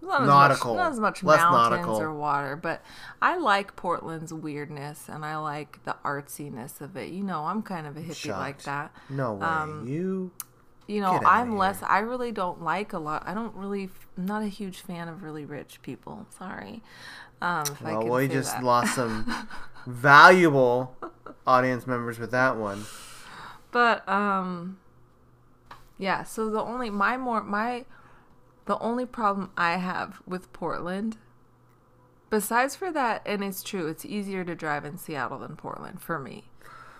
Not Nautical. As much, not as much Less mountains nautical. or water, but I like Portland's weirdness and I like the artsiness of it. You know, I'm kind of a hippie like that. no way. Um, you. You know, I'm less. I really don't like a lot. I don't really. I'm not a huge fan of really rich people. Sorry. Um, if I Well, well, just that. lost some valuable audience members with that one. But um, yeah. So the only my more my the only problem I have with Portland, besides for that, and it's true, it's easier to drive in Seattle than Portland for me.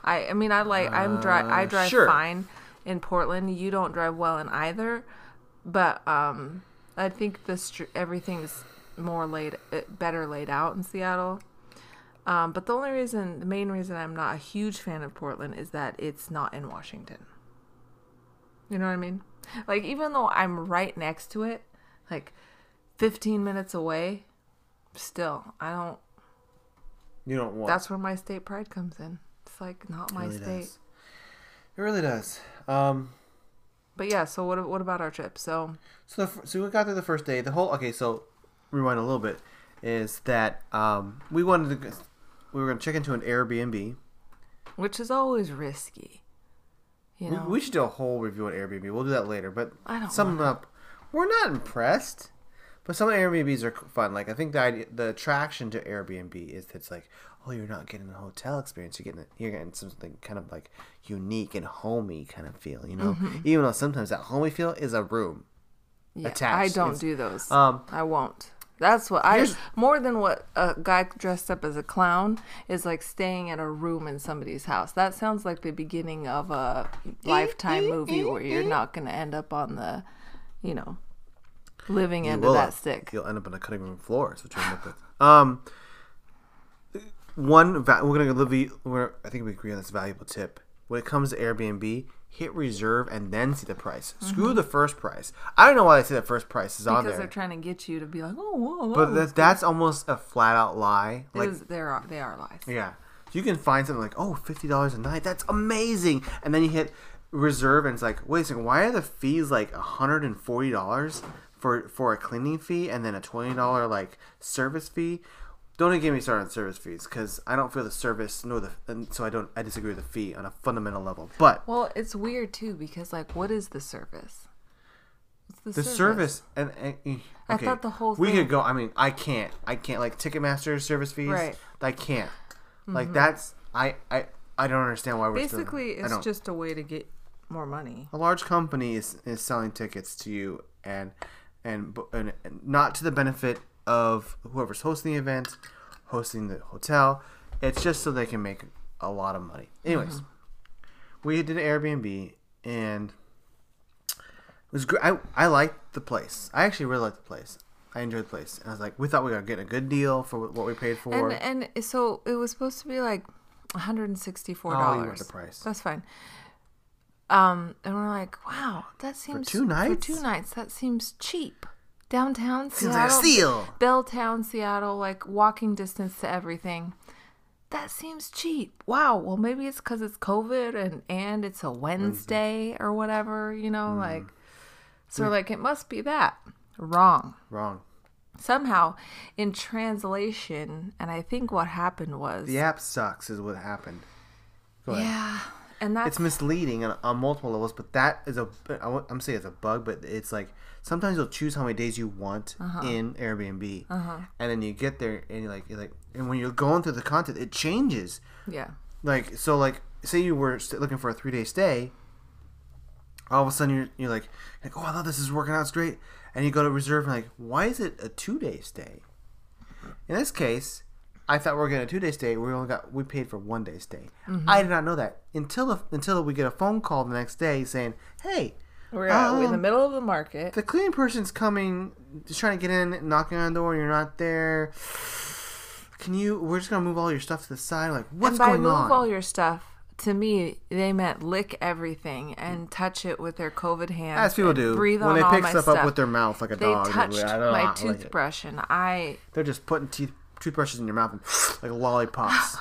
I I mean I like I'm dri I Uh, drive sure. fine in Portland. You don't drive well in either, but um, I think the str- everything's more laid uh, better laid out in Seattle. Um, but the only reason, the main reason I'm not a huge fan of Portland is that it's not in Washington. You know what I mean? Like, even though I'm right next to it, like 15 minutes away, still, I don't. You don't want. That's where my state pride comes in. It's like not my really state. does. It really does. Um, But yeah, so what, what about our trip? So, so the, so we got there the first day. The whole okay. So rewind a little bit. Is that um we wanted to we were gonna check into an Airbnb. which is always risky. You We, know? we should do a whole review on Airbnb. We'll do that later. But I don't sum up, we're not impressed. But some Airbnbs are fun. Like I think the idea, the attraction to Airbnb is that it's like, oh, you're not getting a hotel experience. You're getting you're getting something kind of like unique and homey kind of feel. You know, Mm-hmm. even though sometimes that homey feel is a room. Yeah, attached. I don't It's- do those. Um, I won't. That's what I Here's- more than what a guy dressed up as a clown is like staying at a room in somebody's house. That sounds like the beginning of a eh, lifetime eh, movie eh, where you're not going to end up on the, you know, living end of that stick. You'll end up on a cutting room floor. Is what you end up with. Um, one va- we're gonna live. We're, I think we agree on this valuable tip. When it comes to Airbnb, hit reserve and then see the price. Screw the first price. I don't know why they say the first price is on Mm-hmm. Because they're trying to get you to be like, oh, whoa, whoa. but that, that's almost a flat out lie. It Like, is- there are they are lies. yeah, you can find something like, oh, fifty dollars a night. That's amazing. And then you hit reserve, and it's like, wait a second, why are the fees like hundred and forty dollars for for a cleaning fee, and then a twenty dollar like service fee? Don't even get me started on service fees because I don't feel the service nor the and so I don't I disagree with the fee on a fundamental level. But Well, it's weird too because like, what is the service? What's the service and, and eh, I okay, thought the whole we thing- could go. I mean, I can't. I can't like Ticketmaster service fees. Right. Mm-hmm. I can't. Like that's I I I don't understand why we're Basically, still, it's just a way to get more money. a large company is, is selling tickets to you and, and and and not to the benefit of whoever's hosting the event, hosting the hotel. It's just so they can make a lot of money. Anyways, we did an Airbnb and it was great. I I liked the place. I actually really liked the place. I enjoyed the place. And I was like, we thought we were getting a good deal for what we paid for. And and so it was supposed to be like one hundred and sixty four Oh, you the price. That's fine. Um, and we're like, wow, that seems two nights? For two nights, that seems cheap. Downtown Seems like a Seattle. Belltown, Seattle, like walking distance to everything. That seems cheap. Wow. Well, maybe it's because it's COVID and and it's a Wednesday or whatever. You know, Mm. like so. we're Like it must be that. Wrong Wrong. somehow in translation and i think what happened was The app sucks, is what happened. Go ahead. yeah and that's it's misleading on, on multiple levels but that is a i'm saying it's a bug but it's like sometimes you'll choose how many days you want Uh-huh. in airbnb. And then you get there and you're like you're like and when you're going through the content it changes. Yeah. Like so like say you were looking for a three day stay all of a sudden you're, you're like, like oh i thought this is working out it's great. And you go to reserve and like why is it a two day stay? In this case I thought we were getting a two day stay. We only got we paid for one day stay. Mm-hmm. I did not know that until the, until we get a phone call the next day saying, "Hey, we're out in the um, middle of the market the cleaning person's coming, just trying to get in, knocking on the door, you're not there. Can you? We're just gonna move all your stuff to the side. Like, what's going move on? all your stuff to me they meant lick everything and touch it with their covid hands As people do breathe when on they all pick my stuff stuff up with their mouth like a they dog. touched I don't my like it. toothbrush and i They're just putting teeth toothbrushes in your mouth and like lollipops.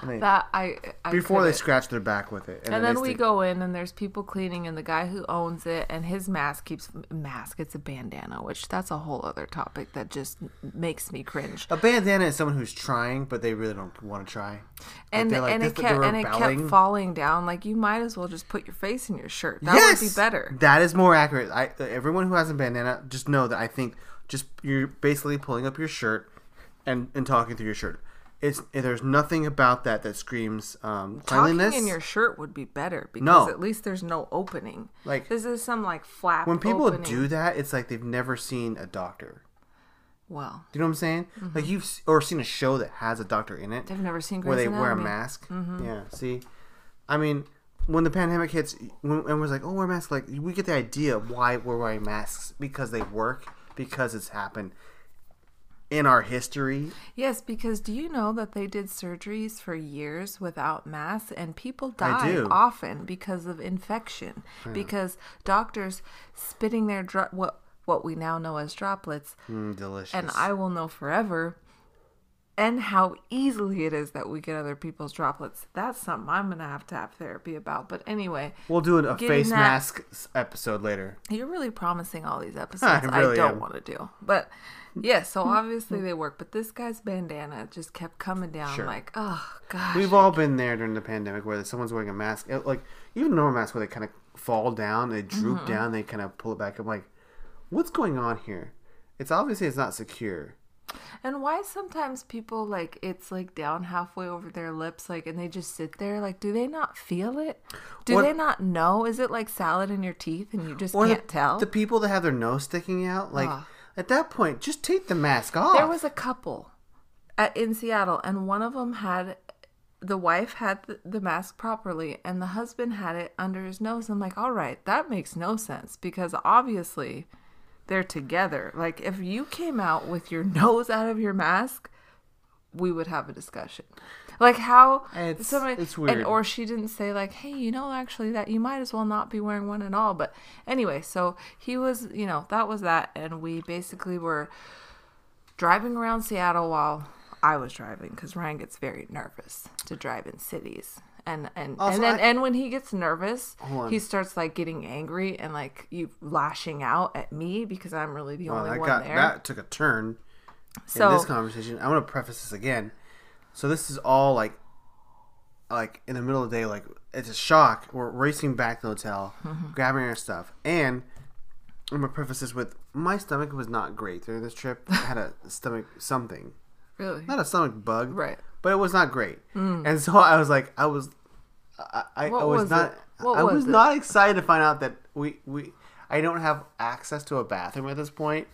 And they- that i, I before they couldn't. scratch their back with it. And they then we stick- go in and there's people cleaning and the guy who owns it and his mask keeps mask it's a bandana which that's a whole other topic that just makes me cringe. A bandana is someone who's trying, but they really don't want to try. And they're like and it kept and it kept falling down like you might as well just put your face in your shirt. That yes! would be better. That is more accurate. I everyone who has a bandana, just know that I think just you're basically pulling up your shirt and and talking through your shirt. It's there's nothing about that that screams um, cleanliness. Talking in your shirt would be better because No. at least there's no opening. Like- this is some like flap. when people opening. do that, it's like they've never seen a doctor. well, Do you know what I'm saying? Like you've s- or seen a show that has a doctor in it they've never seen where Grey's they wear a Anatomy. mask. Yeah. See, I mean, when the pandemic hits, when and was like, oh, wear masks. Like we get the idea of why we're wearing masks because they work because it's happened. In our history. Yes, because do you know that they did surgeries for years without masks and people I die do. often because of infection because doctors spitting their dro- what what we now know as droplets Mm, delicious. and I will know forever and how easily it is that we get other people's droplets. That's something I'm going to have to have therapy about. But anyway, we'll do a face that- mask episode later. you're really promising all these episodes I, really don't want to do. But yeah, so obviously they work. But this guy's bandana just kept coming down Sure. like, oh gosh. We've all been there during the pandemic where someone's wearing a mask, it- like even normal masks, where they kind of fall down, they droop Mm-hmm. down, they kind of pull it back. I'm like, what's going on here? It's obviously it's not secure. And why sometimes people like it's like down halfway over their lips, like, and they just sit there, like, do they not feel it? Do Or- they not know? Is it like salad in your teeth and you just can't the, tell? the people that have their nose sticking out, like. At that point, just take the mask off. There was a couple at, in Seattle, and one of them had the wife had the, the mask properly, and the husband had it under his nose. I'm like, all right, that makes no sense because obviously they're together. Like, if you came out with your nose out of your mask, we would have a discussion. Like how It's- somebody it's weird. and or she didn't say like, hey, you know, actually that you might as well not be wearing one at all. But anyway, so he was, you know, that was that, and we basically were driving around Seattle while I was driving because Ryan gets very nervous to drive in cities. And and, Also, and then I- and when he gets nervous, he starts like getting angry and like you lashing out at me because I'm really the Well, only that one got there. that took a turn so in this conversation. I want to preface this again. So this is all like, like in the middle of the day, like it's a shock. We're racing back to the hotel, Mm-hmm. grabbing our stuff, and I'm gonna preface this with my stomach was not great during this trip. I had a stomach something, really not a stomach bug, right. but it was not great. And so I was like, I was, I, I, I was, was not, I was was not excited to find out that we we I don't have access to a bathroom at this point,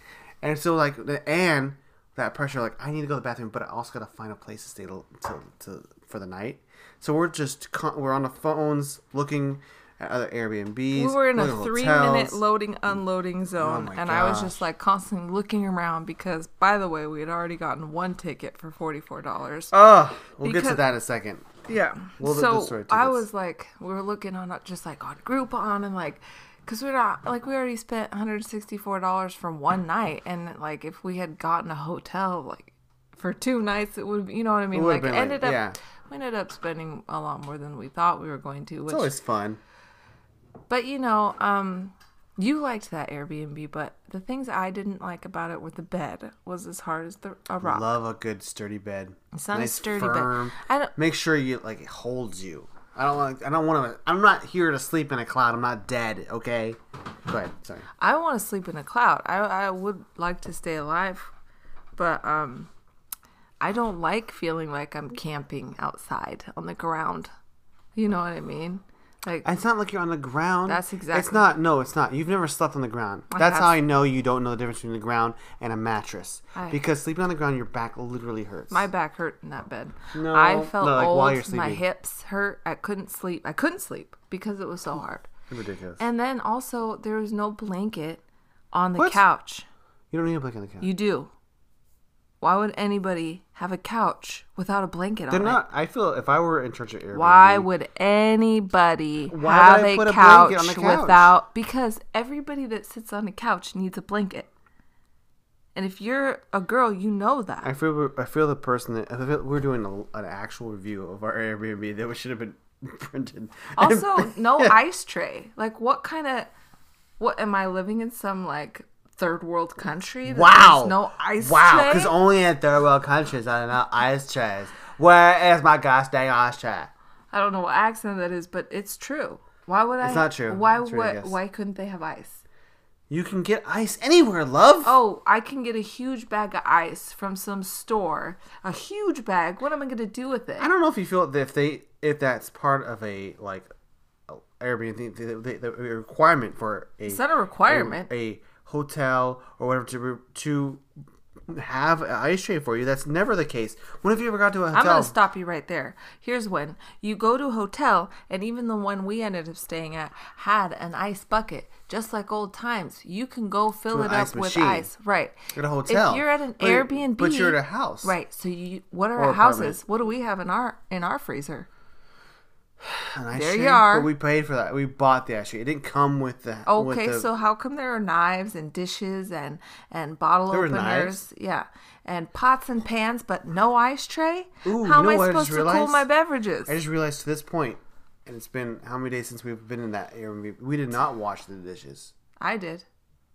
and so like the and that pressure, like I need to go to the bathroom, but I also gotta find a place to stay to, to, to for the night. So we're just we're on the phones looking at other Airbnbs. We were in a three hotels. minute loading unloading oh zone, my and I was just like constantly looking around because, by the way, we had already gotten one ticket for forty four dollars. Oh, we'll get to that in a second. Yeah. Well, so I was like, we were looking on just like on Groupon and like, cause we're not like we already spent one hundred sixty four dollars for one night, and like if we had gotten a hotel like for two nights, it would you know what I mean? Like been, like, ended up yeah. we ended up spending a lot more than we thought we were going to. Which, It's always fun. but you know, um, you liked that Airbnb, but the things I didn't like about it were the bed was as hard as the a rock. I love a good sturdy bed. It's not a Nice, sturdy bed. I don't. Make sure you like it holds you. I don't want. I don't want to. I'm not here to sleep in a cloud. I'm not dead. Okay. Go ahead. Sorry. I want to sleep in a cloud. I I would like to stay alive, but um, I don't like feeling like I'm camping outside on the ground. You know what I mean? Like It's not like you're on the ground. That's exactly. It's not. No, it's not. You've never slept on the ground. That's have. how I know you don't know the difference between the ground and a mattress. I- because sleeping on the ground, your back literally hurts. my back hurt in that bed. No, I felt no, like old. while you're my hips hurt. I couldn't sleep. I couldn't sleep because it was so hard. ridiculous. And then also there was no blanket on the What? couch. you don't need a blanket on the couch. You do. Why would anybody have a couch without a blanket They're on it? not. I feel if I were in charge of Airbnb, Why would anybody Why have would I a, couch blanket on the couch? without? Because everybody that sits on a couch needs a blanket. And if you're a girl, you know that. I feel I feel the person that I feel we're doing a, an actual review of our Airbnb that should have been printed. also, no ice tray. Like, what kind of? What am I living in? Some like third world country? that wow, there's no ice Wow, because only in third world countries are there no ice trays. Where is my gosh dang ice tray? I don't know what accent that is, but it's true. Why would I? It's not true. Why It's would? Why couldn't they have ice? You can get ice anywhere, love. Oh, I can get a huge bag of ice from some store. A huge bag. What am I going to do with it? I don't know if you feel that if they if that's part of a like Airbnb the, the, the, the requirement for a It's not a requirement. a, a hotel or whatever to to have an ice tray for you. That's never the case. When have you ever got to a hotel? I'm going to stop you right there. Here's when you go to a hotel, and even the one we ended up staying at had an ice bucket, just like old times. You can go fill it up with ice. Right. At a hotel. If you're at an But- Airbnb, but you're at a house. Right. So you, what are our houses? apartment. What do we have in our in our freezer? An ice There tray? you are. But we paid for that. We bought the ice tray. It didn't come with the. with Okay, the- so how come there are knives and dishes and and bottle There openers? Yeah, and pots and pans, but no ice tray. Ooh, how am I what I supposed to cool my beverages? I just realized to this point, and it's been how many days since we've been in that Airbnb? We did not wash the dishes. I did.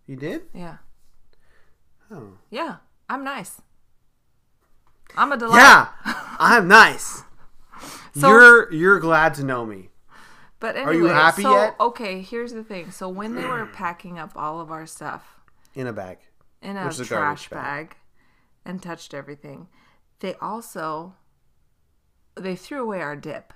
You did? Yeah, Oh. yeah. I'm nice. I'm a delight. Yeah, I'm nice. So- you're you're glad to know me. But are you happy so, yet? Okay, here's the thing. So when they were packing up all of our stuff In a bag. in a trash bag. bag and touched everything, they also they threw away our dip,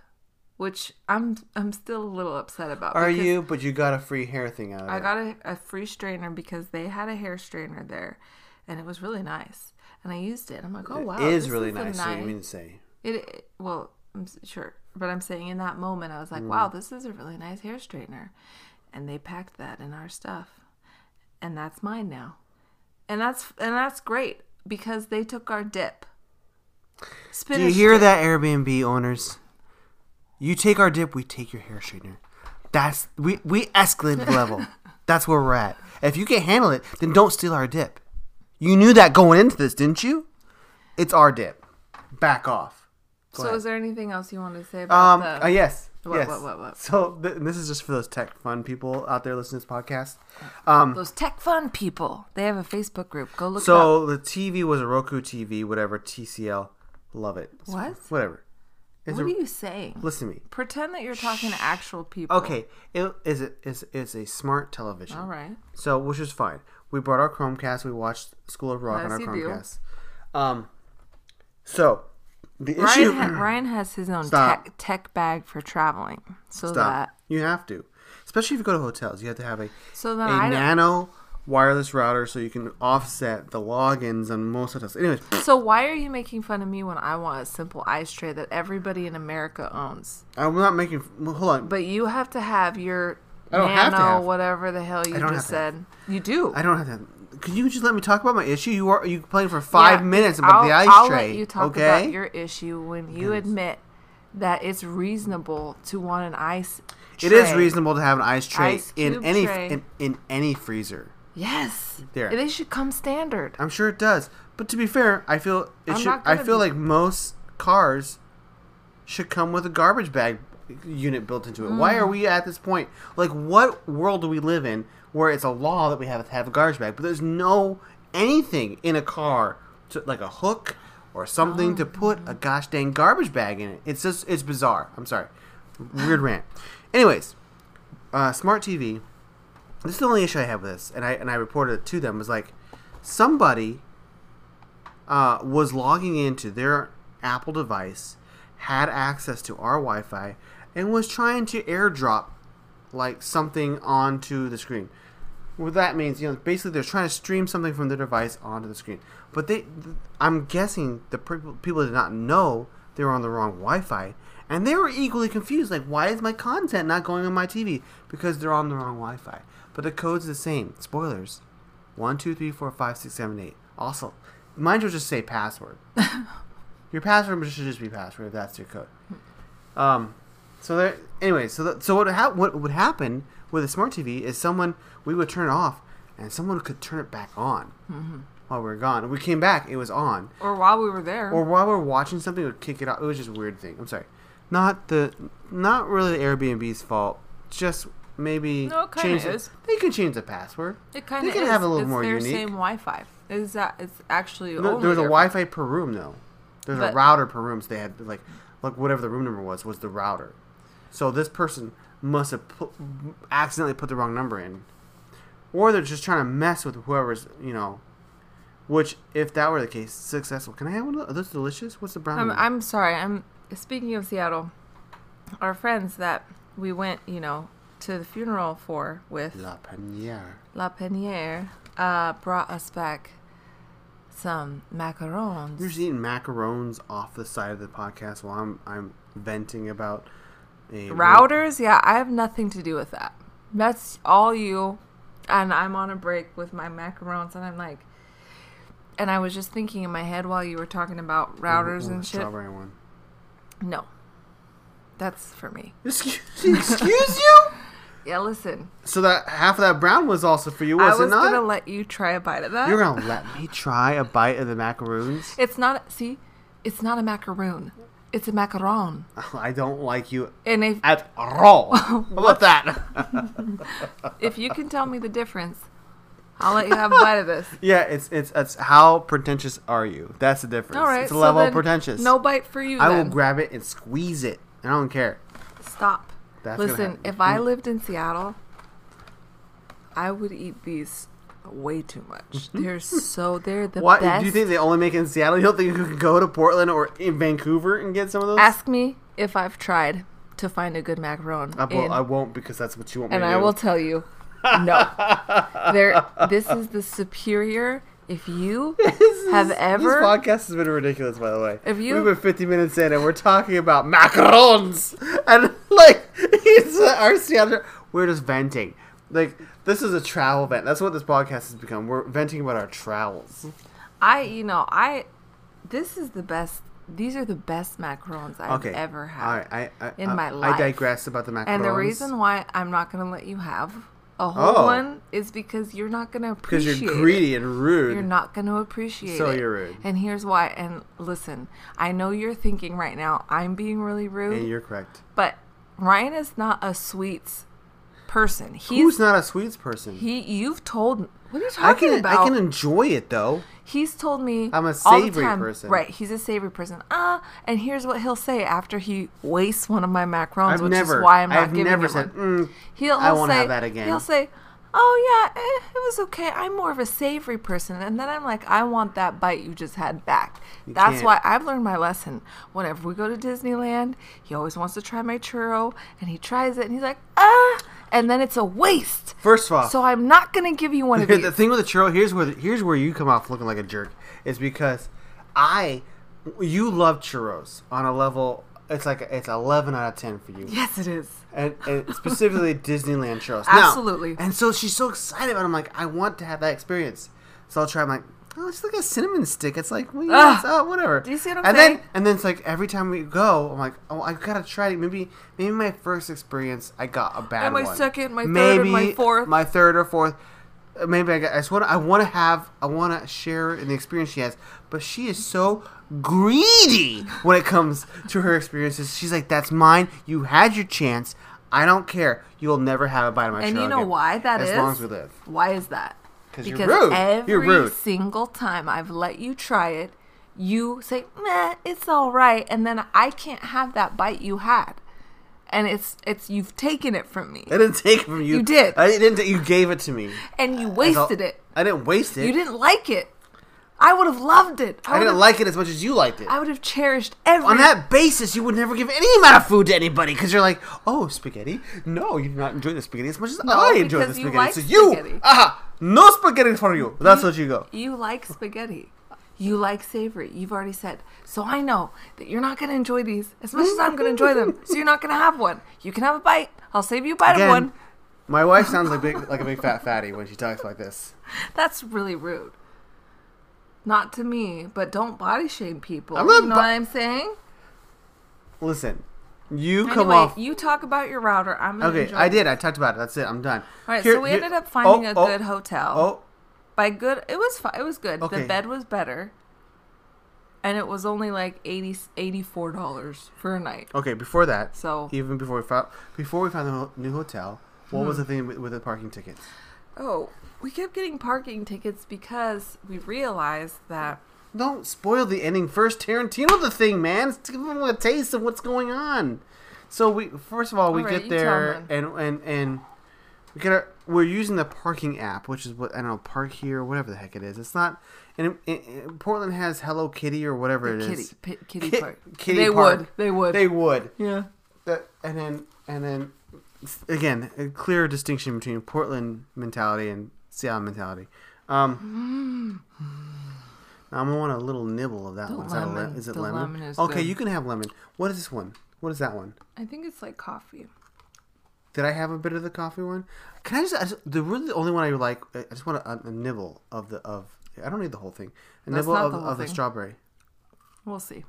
which I'm I'm still a little upset about. Are you? But you got a free hair thing out of I it. got a, a free strainer because they had a hair strainer there, and it was really nice. And I used it. I'm like, oh wow, it is really a nice. So you mean to say? It, it well, I'm sure, but I'm saying in that moment, I was like, Mm. wow, this is a really nice hair straightener, and they packed that in our stuff, and that's mine now, and that's and that's great because they took our dip. Do you hear dip. that, Airbnb owners? You take our dip, we take your hair straightener. That's we we escalated the level. That's where we're at. If you can't handle it, then don't steal our dip. You knew that going into this, didn't you? It's our dip. Back off. Go So, ahead. is there anything else you want to say about Um. the? uh, yes. What, yes. what, what, what? So th- this is just for those tech fun people out there listening to this podcast. Um. Those tech fun people. They have a Facebook group. Go look it up. So the TV was a Roku TV, whatever TCL. Love it. What? Whatever. It's What a- are you saying? listen to me. Pretend that you're talking to actual people. Okay, it is it is it's a smart television. All right. So, which is fine. We brought our Chromecast. We watched School of Rock on our you do. Chromecast. Um, so the Ryan, issue. ha- Ryan has his own Stop. tech, tech bag for traveling, so Stop. that You have to, especially if you go to hotels. You have to have a so then a nano wireless router so you can offset the logins on most hotels. Anyways, so why are you making fun of me when I want a simple ice tray that everybody in America owns? I'm not making. well, Hold on. But you have to have your I don't nano, have to have. whatever the hell you just have said. You do. I don't have to. Can you just let me talk about my issue? You are you playing for five Yeah, minutes about the I'll- ice I'll tray? let you talk okay. about your issue when you admit that it's reasonable to want an ice. It is reasonable to have an ice tray Ice in any tray. in, in any freezer. Yes. There. They should come standard. I'm sure it does. But to be fair, I feel it I'm should. I feel be- like most cars should come with a garbage bag unit built into it. Why are Mm. we at this point? Like, what world do we live in where it's a law that we have to have a garbage bag, but there's no anything in a car to like a hook or something to put Oh. a gosh dang garbage bag in it. It's just it's bizarre. I'm sorry. Weird rant. Anyways, uh, smart TV. This is the only issue I have with this, and I and I reported it to them. Was like somebody uh, was logging into their Apple device, had access to our Wi-Fi, and was trying to airdrop like something onto the screen. What that means, you know, basically they're trying to stream something from their device onto the screen. But they, I'm guessing the people people did not know they were on the wrong Wi-Fi, and they were equally confused. Like, why is my content not going on my TV? Because they're on the wrong Wi-Fi. But the code's the same. Spoilers: one, two, three, four, five, six, seven, eight. Also, mine will just say password. your password should just be password if that's your code. Um, so there. Anyway, so the, so what ha- what would happen with a smart TV is someone we would turn it off, and someone could turn it back on mm-hmm. while we were gone. We came back, it was on. Or while we were there. Or while we were watching something, it would kick it off. It was just a weird thing. I'm sorry. Not the, not really the Airbnb's fault. Just maybe No, it change. the- is. they could change the password. it kind of. they can is. have a little it's more their unique. same Wi-Fi. Is that it's actually No, only there was a Wi-Fi per room though. There's a router per room, so they had like, like whatever the room number was was the router. So this person must have accidentally put the wrong number in, or they're just trying to mess with whoever's you know. Which, if that were the case, successful. Can I have one? of those? Are those delicious? What's the brown? I'm. I'm sorry. I'm speaking of Seattle. Our friends that we went, you know, to the funeral for with Le Panier. Le Panier uh, brought us back some macarons. You're just eating macarons off the side of the podcast while I'm I'm venting about Routers? Yeah, I have nothing to do with that. That's all you. And I'm on a break with my macarons, and I'm like, and I was just thinking in my head while you were talking about routers and shit. Strawberry one. No, that's for me. Excuse, excuse you? Yeah, listen, So that half of that brown was also for you, I was, was it not? gonna let you try a bite of that. You're gonna let me try a bite of the macaroons? It's not. See, it's not a macaroon. It's a macaron. I don't like you And if at all. How about that? if you can tell me the difference, I'll let you have a bite of this. yeah, it's it's it's how pretentious are you? That's the difference. All right, it's a so level of pretentious. No bite for you. I will grab it and squeeze it. I don't care. Stop. That's Listen, if I lived in Seattle, I would eat these way too much. They're so they're the What best. do you think they only make it in Seattle? You don't think you could go to Portland or in Vancouver and get some of those? Ask me if I've tried to find a good macaron. I, will, in- I won't because that's what you want me and I do. will tell you, no. there. This is the superior. If you have ever This podcast has been ridiculous, by the way. If you- We've been 50 minutes in and we're talking about macarons. And, like, it's uh, our Seattle. We're just venting. Like, this is a travel vent. That's what this podcast has become. We're venting about our travels. I, you know, I, this is the best. These are the best macarons I've Okay. ever had. Right. I, I, in I, my I life. digress about the macarons. And the reason why I'm not going to let you have a whole Oh. one is because you're not going to appreciate. Because you're it. greedy and rude. You're not going to appreciate So it. you're rude. And here's why. And listen, I know you're thinking right now, I'm being really rude, And you're correct. but Ryan is not a sweets person. He's Who's not a sweets person? he. You've told. What are you I talking can about? I can enjoy it though. He's told me I'm a savory time- person. Right, he's a savory person. Ah, and here's what he'll say after he wastes one of my macarons, I've which never. is why I'm not I've giving never him said. one. Mm, He'll, he'll won't say, have that again. He'll say, "Oh yeah, eh, it was okay. I'm more of a savory person." And then I'm like, "I want that bite you just had back." That's can't. why I've learned my lesson. Whenever we go to Disneyland, he always wants to try my churro, and he tries it, and he's like, "Ah," and then it's a waste. First of all, So I'm not gonna give you one of these. the thing with the churro, here's where here's where you come off looking like a jerk. Is because I, you love churros on a level. It's like it's eleven out of ten for you, yes, it is. And, and specifically Disneyland. Now- Absolutely. and so she's so excited about. it. I'm like, I want to have that experience. So I'll try. I'm like, oh, it's like a cinnamon stick. It's like, well, yeah, it's, oh, whatever. Do you see what I'm and saying? then and then it's like every time we go, I'm like, oh, I gotta try it. Maybe maybe my first experience, I got a bad And my one. second, my third, and my fourth. my third or fourth. Maybe I, got, I just want. I want to have. I want to share in the experience she has. But she is so greedy when it comes to her experiences. She's like, "That's mine. You had your chance. I don't care. You'll never have a bite of my And you know again, why that as is? long as we live." Why is that? because rude. every rude. single time I've let you try it, you say, "Meh, it's all right," and then I can't have that bite you had, and it's it's you've taken it from me, I didn't take it from you. You did. I didn't. You gave it to me. and you As wasted al- it. I didn't waste it. You didn't like it. I would have loved it. I didn't would've- like it as much as you liked it. I would have cherished every. On that basis, you would never give any amount of food to anybody because you're like, oh, spaghetti. No, you do not enjoy the spaghetti as much as No, I enjoy the because you spaghetti. like so you, spaghetti. aha, no spaghetti for you. That's what you go. You like spaghetti. You like savory. You've already said. So I know that you're not going to enjoy these as much as I'm going to enjoy them. So you're not going to have one. You can have a bite. I'll save you a bite Again, of one. my wife sounds like big, like a big fat fatty when she talks like this. That's really rude. Not to me, but don't body shame people. I'm not you know bo- what I'm saying? Listen, you come off. you talk about your router. I'm gonna Okay, I this. did. I talked about it. That's it. I'm done. All right, Here- so we here- ended up oh, finding oh, a oh, good hotel. Oh, By good, it was fi- it was good. Okay. The bed was better, and it was only like 80 84 dollars for a night. okay. Before that, So even before we found before we found the new hotel, what Hmm. was the thing with, with the parking tickets? Oh, we kept getting parking tickets because we realized that Don't spoil the ending first. Tarantino the thing, man. Let's give them a taste of what's going on. So we first of all we All right, get there and and and we get our, we're using the parking app, which is what I don't know, Park Here, whatever the heck it is. It's not. And it, it, Portland has Hello Kitty or whatever the it kitty is. pi- kitty Ki- park. kitty they park. would. They would. They would. yeah. That, and then and then again a clear distinction between Portland mentality and Seattle mentality. Um, I'm gonna want a little nibble of that The one. Is, that a le- is it lemon? lemon is okay, good. you can have lemon. What is this one? What is that one? I think it's like coffee. Did I have a bit of the coffee one? Can I just, I just the really the only one I like? I just want a, a nibble of the of. I don't need the whole thing. A That's nibble not of, the whole of the thing. strawberry. We'll see.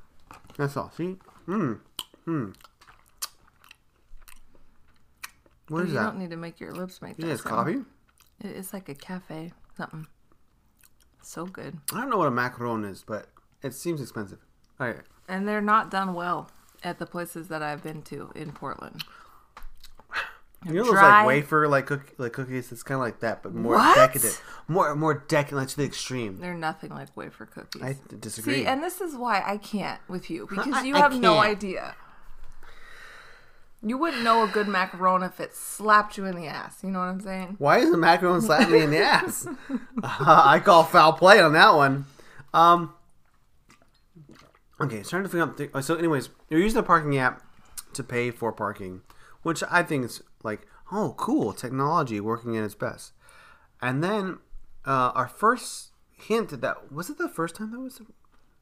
That's all. See? Mmm. Mmm. What oh, is you that? You don't need to make your lips make Yeah, it's sound. coffee. It- It's like a cafe something. So good. I don't know what a macaron is, but it seems expensive. All right. And they're not done well at the places that I've been to in Portland. You know those Dry- like wafer like cook, like cookies? It's kind of like that, but more What? decadent, more more decadent, to the extreme. They're nothing like wafer cookies. I disagree. See, and this is why I can't with you because I- you have no idea. You wouldn't know a good macaron if it slapped you in the ass. You know what I'm saying? Why is the macaron slapping me in the ass? Uh, I call foul play on that one. Um. Okay, starting to figure out. The, so, anyways, you're using the parking app to pay for parking, which I think is like, oh, cool, technology working at its best. And then uh, our first hint at that was it the first time that was.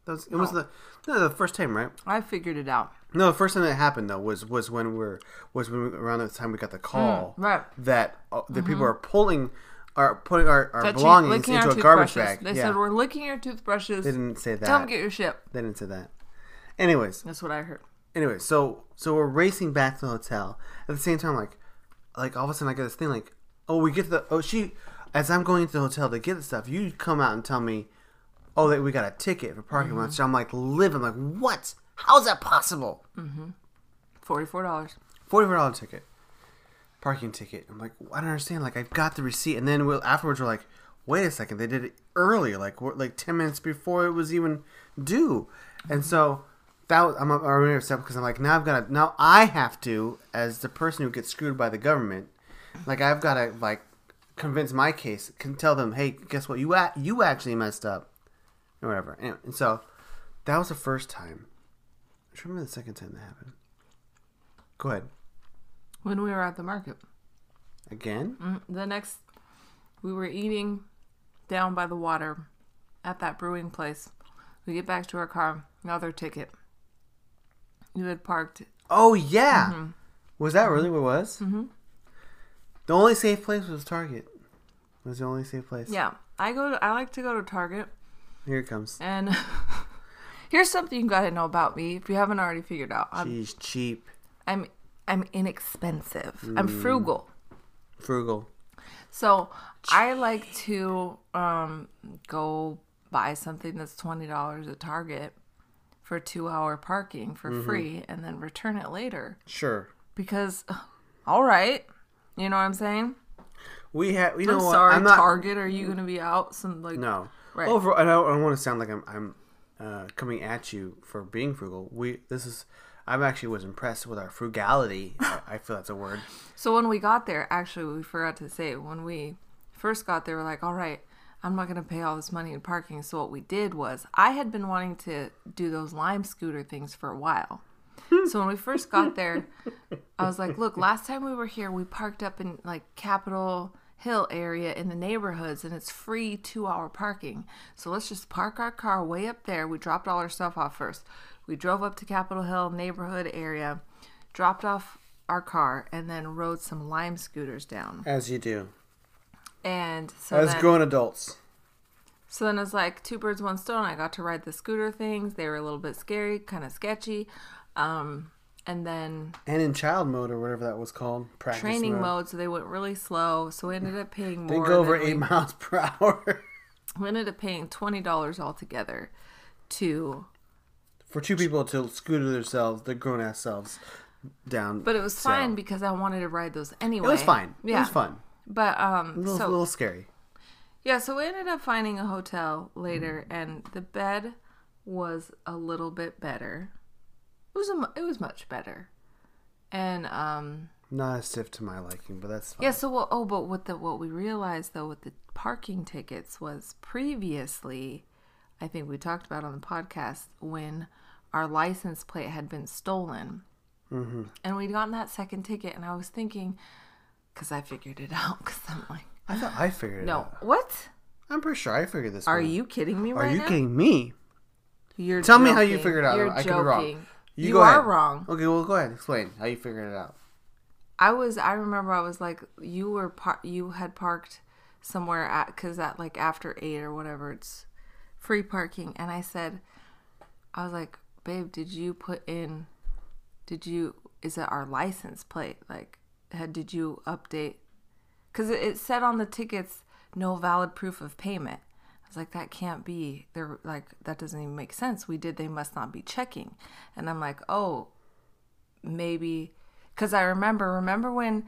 That was, it was the no the first time right I figured it out. no the first time that happened though was was when we are was when we, around the time we got the call Mm, right. that uh, the people are pulling are putting our, our Touching- belongings into our a garbage bag They yeah said we're licking your toothbrushes. they didn't say that Come get your ship. they didn't say that anyways That's what I heard. anyway, so so we're racing back to the hotel. At the same time, like like all of a sudden I get this thing like, oh, we get the oh she as I'm going to the hotel to get the stuff, you come out and tell me, oh that we got a ticket for parking Mm-hmm. lot. So I'm like living like what? How is that possible? Forty-four dollars. Forty four dollar ticket, parking ticket. I'm like I don't understand. Like I've got the receipt, and then we'll, afterwards we're like, wait a second, they did it earlier, like like ten minutes before it was even due, and so that was, I'm really upset because I'm like now I've got to now I have to as the person who gets screwed by the government, like I've got to like convince my case, can tell them, hey, guess what, you a- you actually messed up, or whatever. Anyway, and so that was the first time. To remember the second time that happened. Go ahead. When we were at the market. Again? Mm, The next, we were eating down by the water at that brewing place. We get back to our car, another ticket. You had parked. Oh yeah. Was that really what it was? Mm-hmm. The only safe place was Target. Was the only safe place. Yeah, I go. To, I like to go to Target, Here it comes. and here's something you got to know about me if you haven't already figured out. I'm She's cheap, I'm, I'm inexpensive. Mm. I'm frugal. frugal. So I like to um, go buy something that's twenty dollars at Target for two hour parking for Mm-hmm. free, and then return it later Sure. because, all right, you know what I'm saying. We have. You know I'm what? sorry, I'm not. Target. Are you gonna be out some like? No. Right. Over. I don't, I don't want to sound like I'm. I'm uh, coming at you for being frugal. We. This is. I'm actually was impressed with our frugality. I, I feel that's a word. So when we got there, actually, we forgot to say when we first got there, we're like, all right, I'm not going to pay all this money in parking. So what we did was, I had been wanting to do those Lime scooter things for a while. so when we first got there, I was like, look, last time we were here, we parked up in like Capitol Hill area in the neighborhoods and it's free two hour parking. So let's just park our car way up there. We dropped all our stuff off first. We drove up to Capitol Hill neighborhood area, dropped off our car, and then rode some Lime scooters down. As you do. And so As then, grown adults. so then it's like two birds, one stone. I got to ride the scooter things. They were a little bit scary, kind of sketchy. Um, and then And in child mode or whatever that was called. Practice training mode. mode, so they went really slow. So we ended up paying more. They go over than eight we, miles per hour. we ended up paying twenty dollars altogether to. for two people to scooter themselves, their grown ass selves, down. But it was so- fine because I wanted to ride those anyway. It was fine. Yeah, It was fun. But A um, little, so little scary. Yeah, so we ended up finding a hotel later, and the bed was a little bit better. It was a, it was much better, and um, Not as stiff to my liking, but that's fine. yeah. So what? Oh, but what the what we realized though with the parking tickets was previously, I think we talked about on the podcast when our license plate had been stolen, mm-hmm. and we'd gotten that second ticket, and I was thinking, because I figured it out, because I'm like, I thought I figured it out. no, what? I'm pretty sure I figured this. Out. Are one. you kidding me Are right you now? kidding me? You're Tell me how you joking. figured it out. You're I could joking. be wrong. You, go are ahead. wrong. Okay, well, go ahead. Explain how you figured it out. I was. I remember. I was like, you were. Par- you had parked somewhere at because at like after eight or whatever, it's free parking. And I said, I was like, babe, did you put in? Did you? Is it our license plate? Like, did you update? Because it, said on the tickets, no valid proof of payment. I was like, that can't be. They're like, that doesn't even make sense. We did. They must not be checking. And I'm like, oh, maybe because I remember remember when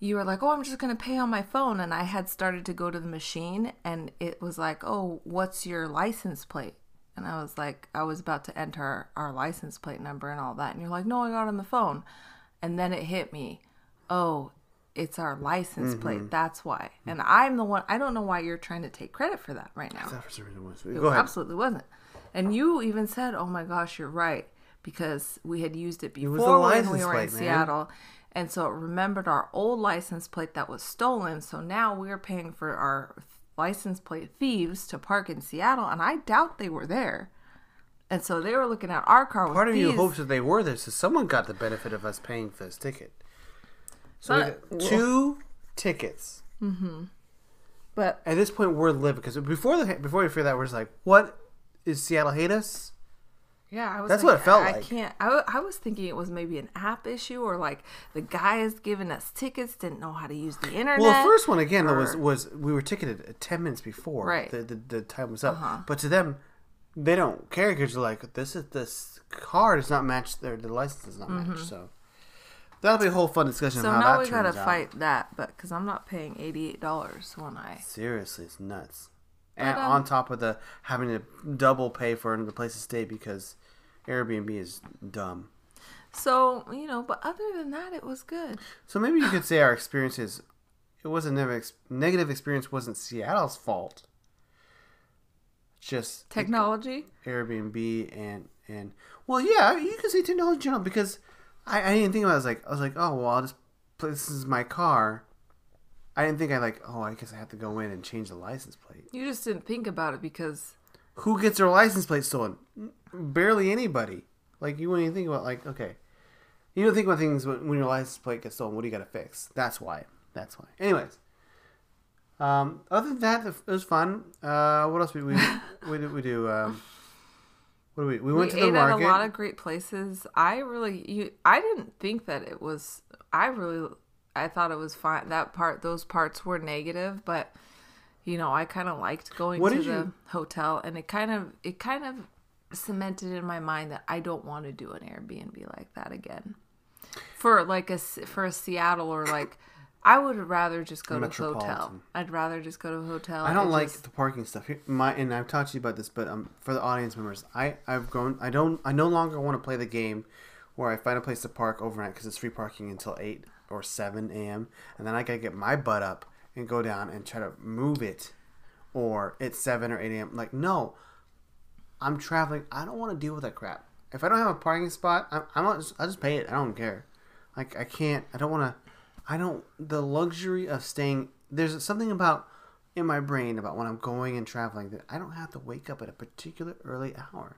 you were like, "Oh, I'm just going to pay on my phone," and I had started to go to the machine, and it was like, "Oh, what's your license plate?" And I was like, I was about to enter our license plate number and all that, and you're like, "No, I got on the phone," and then it hit me, "Oh." It's our license plate. Mm-hmm. That's why. Mm-hmm. And I'm the one. I don't know why you're trying to take credit for that right now. That for some reason was. It Go ahead. absolutely wasn't. And you even said, "Oh my gosh, you're right," because we had used it before the when we were in plate, man. Seattle, and so it remembered our old license plate that was stolen. So now we're paying for our license plate thieves to park in Seattle, and I doubt they were there. And so they were looking at our car. With Part of you these- hopes that they were there, so someone got the benefit of us paying for this ticket. So we got two tickets. but At this point, we're living because before the before we figure that, we're just like, "What is Seattle hate us?" Yeah, I was That's like, what it felt I like. can't. I, I was thinking it was maybe an app issue or like the guys giving us tickets didn't know how to use the internet. Well, the first one again though, was was we were ticketed ten minutes before Right. the, the the time was up. Uh-huh. But to them, they don't care because they're like, "This is this card does not match their the license does not match." So that'll be a whole fun discussion. So now that we gotta out. fight that, but because I'm not paying eighty eight dollars when I. Seriously, it's nuts. And um, on top of the having to double pay for the place to stay because Airbnb is dumb. So you know, but other than that, it was good. So maybe you could say our experiences. It wasn't never ex- negative experience wasn't Seattle's fault. Just Technology. Airbnb and and well, yeah, you can say technology in general because I, I didn't think about. It. I was like, I was like, oh well, I'll just put this is my car. I didn't think I like. Oh, I guess I have to go in and change the license plate. You just didn't think about it because Who gets their license plate stolen? Barely anybody. Like you wouldn't even think about like okay, you don't think about things when, when your license plate gets stolen. What do you got to fix? That's why. That's why. Anyways, um, other than that, it was fun. Uh, what else did we we did we do? Um, what did we we we went to ate the at market. a lot of great places. I really, you, I didn't think that it was. I really, I thought it was fine. That part, those parts were negative, but you know, I kind of liked going What to the you- hotel, and it kind of, it kind of cemented in my mind that I don't want to do an Airbnb like that again. For like a for a Seattle or like, I would rather just go to a hotel. I'd rather just go to a hotel. I don't like just- the parking stuff. Here- My and I've talked to you about this, but um, for the audience members, I I've grown. I don't. I no longer want to play the game where I find a place to park overnight because it's free parking until eight or seven a.m. and then I gotta get my butt up and go down and try to move it, or it's seven or eight a.m. Like no, I'm traveling. I don't want to deal with that crap. If I don't have a parking spot, I'm, I'm not. Just, I just pay it. I don't care. Like I can't. I don't want to. I don't. The luxury of staying. There's something about in my brain about when I'm going and traveling that I don't have to wake up at a particular early hour,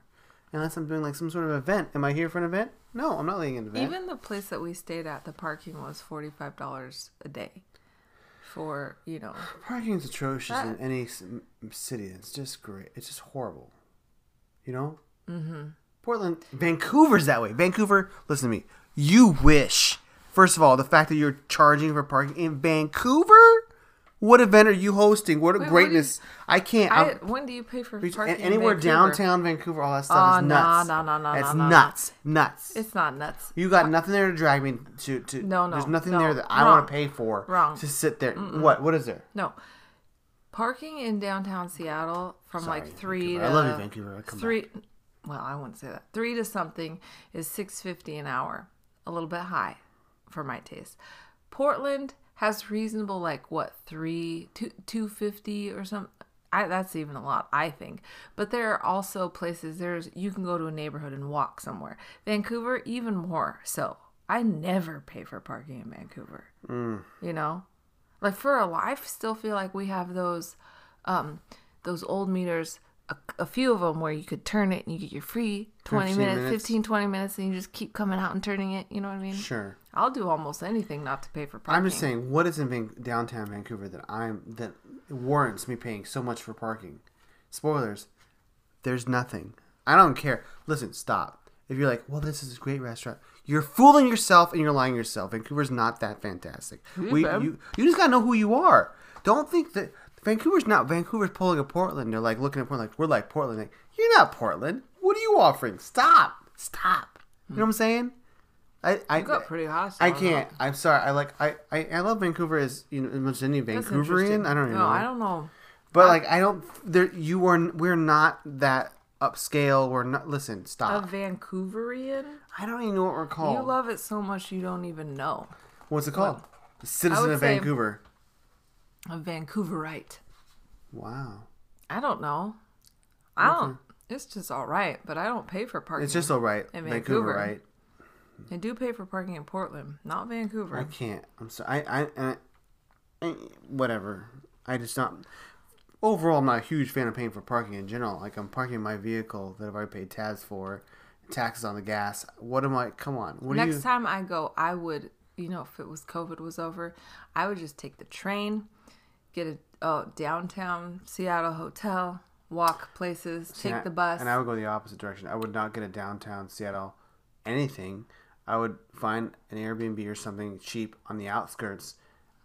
unless I'm doing like some sort of event. Am I here for an event? No, I'm not leading an event. Even the place that we stayed at, the parking was forty five dollars a day, for you know. parking is atrocious in any city. It's just great. It's just horrible. You know. Mm-hmm. Portland, Vancouver's that way. Vancouver, listen to me. You wish. First of all, the fact that you're charging for parking in Vancouver. What event are you hosting? What a Wait, what greatness! I can't. I, when do you pay for parking? in anywhere Vancouver? downtown Vancouver, all that stuff Oh, is no, nuts. no, no, no, It's no, no, no. nuts, nuts. It's not nuts. you got nothing there to drag me to. to No, no, There's nothing no. there that I want to pay for. Wrong. To sit there. What? What is there? No, parking in downtown Seattle from Sorry, like three Vancouver. to I love you, Vancouver. Come three. Well, I wouldn't say that. Three to something is six fifty an hour. A little bit high, for my taste. Portland has reasonable like what three two two fifty or something. I, that's even a lot, I think. But there are also places there's you can go to a neighborhood and walk somewhere. Vancouver, even more so. I never pay for parking in Vancouver. You know, like for a life, still feel like we have those um, those old meters. A, a few of them where you could turn it and you get your free 20 minutes, minutes. 15, 20 minutes, and you just keep coming out and turning it. You know what I mean? Sure. I'll do almost anything not to pay for parking. I'm just saying, what is in Van- downtown Vancouver that I'm that warrants me paying so much for parking? Spoilers. There's nothing. I don't care. Listen, stop. If you're like, well, this is a great restaurant, you're fooling yourself and you're lying yourself. Vancouver's not that fantastic. We, babe. you, you just gotta know who you are. Don't think that Vancouver's not. Vancouver's pulling a Portland. They're like looking at Portland like we're like Portland. Like, you're not Portland. What are you offering? Stop. Stop. You know what I'm saying? I I You got pretty hot. I can't. I'm sorry. I like. I, I, I love Vancouver as you know as much as any Vancouverian. I don't even know. no, know. I don't know. But like, I don't. There, you are. We're not that upscale. We're not. Listen, stop. A. Vancouverian? I don't even know what we're called. You love it so much you don't even know. What's it called? The Citizen of Vancouver. A Vancouverite. Wow. I don't know. I don't. It's just all right, but I don't pay for parking. It's just all right. In Vancouver, right? I do pay for parking in Portland, not Vancouver. I can't. I'm sorry. I, I, I, I, whatever. I just not. Overall, I'm not a huge fan of paying for parking in general. Like I'm parking my vehicle that I've already paid tabs for, taxes on the gas. What am I? Come on. What Next you? time I go, I would, you know, if it was COVID was over, I would just take the train, get a oh, downtown Seattle hotel, walk places, take I- the bus. And I would go the opposite direction. I would not get a downtown Seattle anything. I would find an Airbnb or something cheap on the outskirts,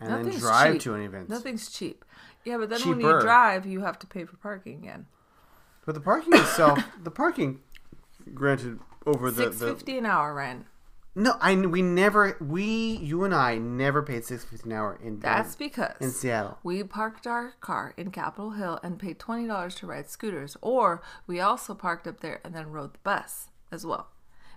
and then drive cheap. to an event. Nothing's cheap. Yeah, but then when you drive, you have to pay for parking again. But the parking itself, the parking, granted, over the, Six the an hour rent. No, I we never we you and I never paid six fifty an hour in That's because in Seattle. we parked our car in Capitol Hill and paid twenty dollars to ride scooters, or we also parked up there and then rode the bus as well.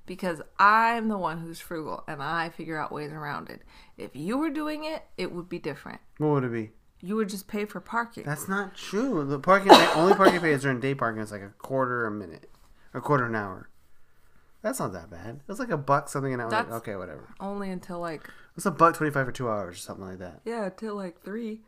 Because I'm the one who's frugal and I figure out ways around it. If you were doing it, it would be different. What would it be? You would just pay for parking. That's not true. The parking, the only parking I pay is during day parking. It's like a quarter a minute, a quarter an hour. That's not that bad. It was like a buck something an hour. That's- okay, whatever. Only until like It's a buck twenty five for two hours or something like that. yeah, till like three.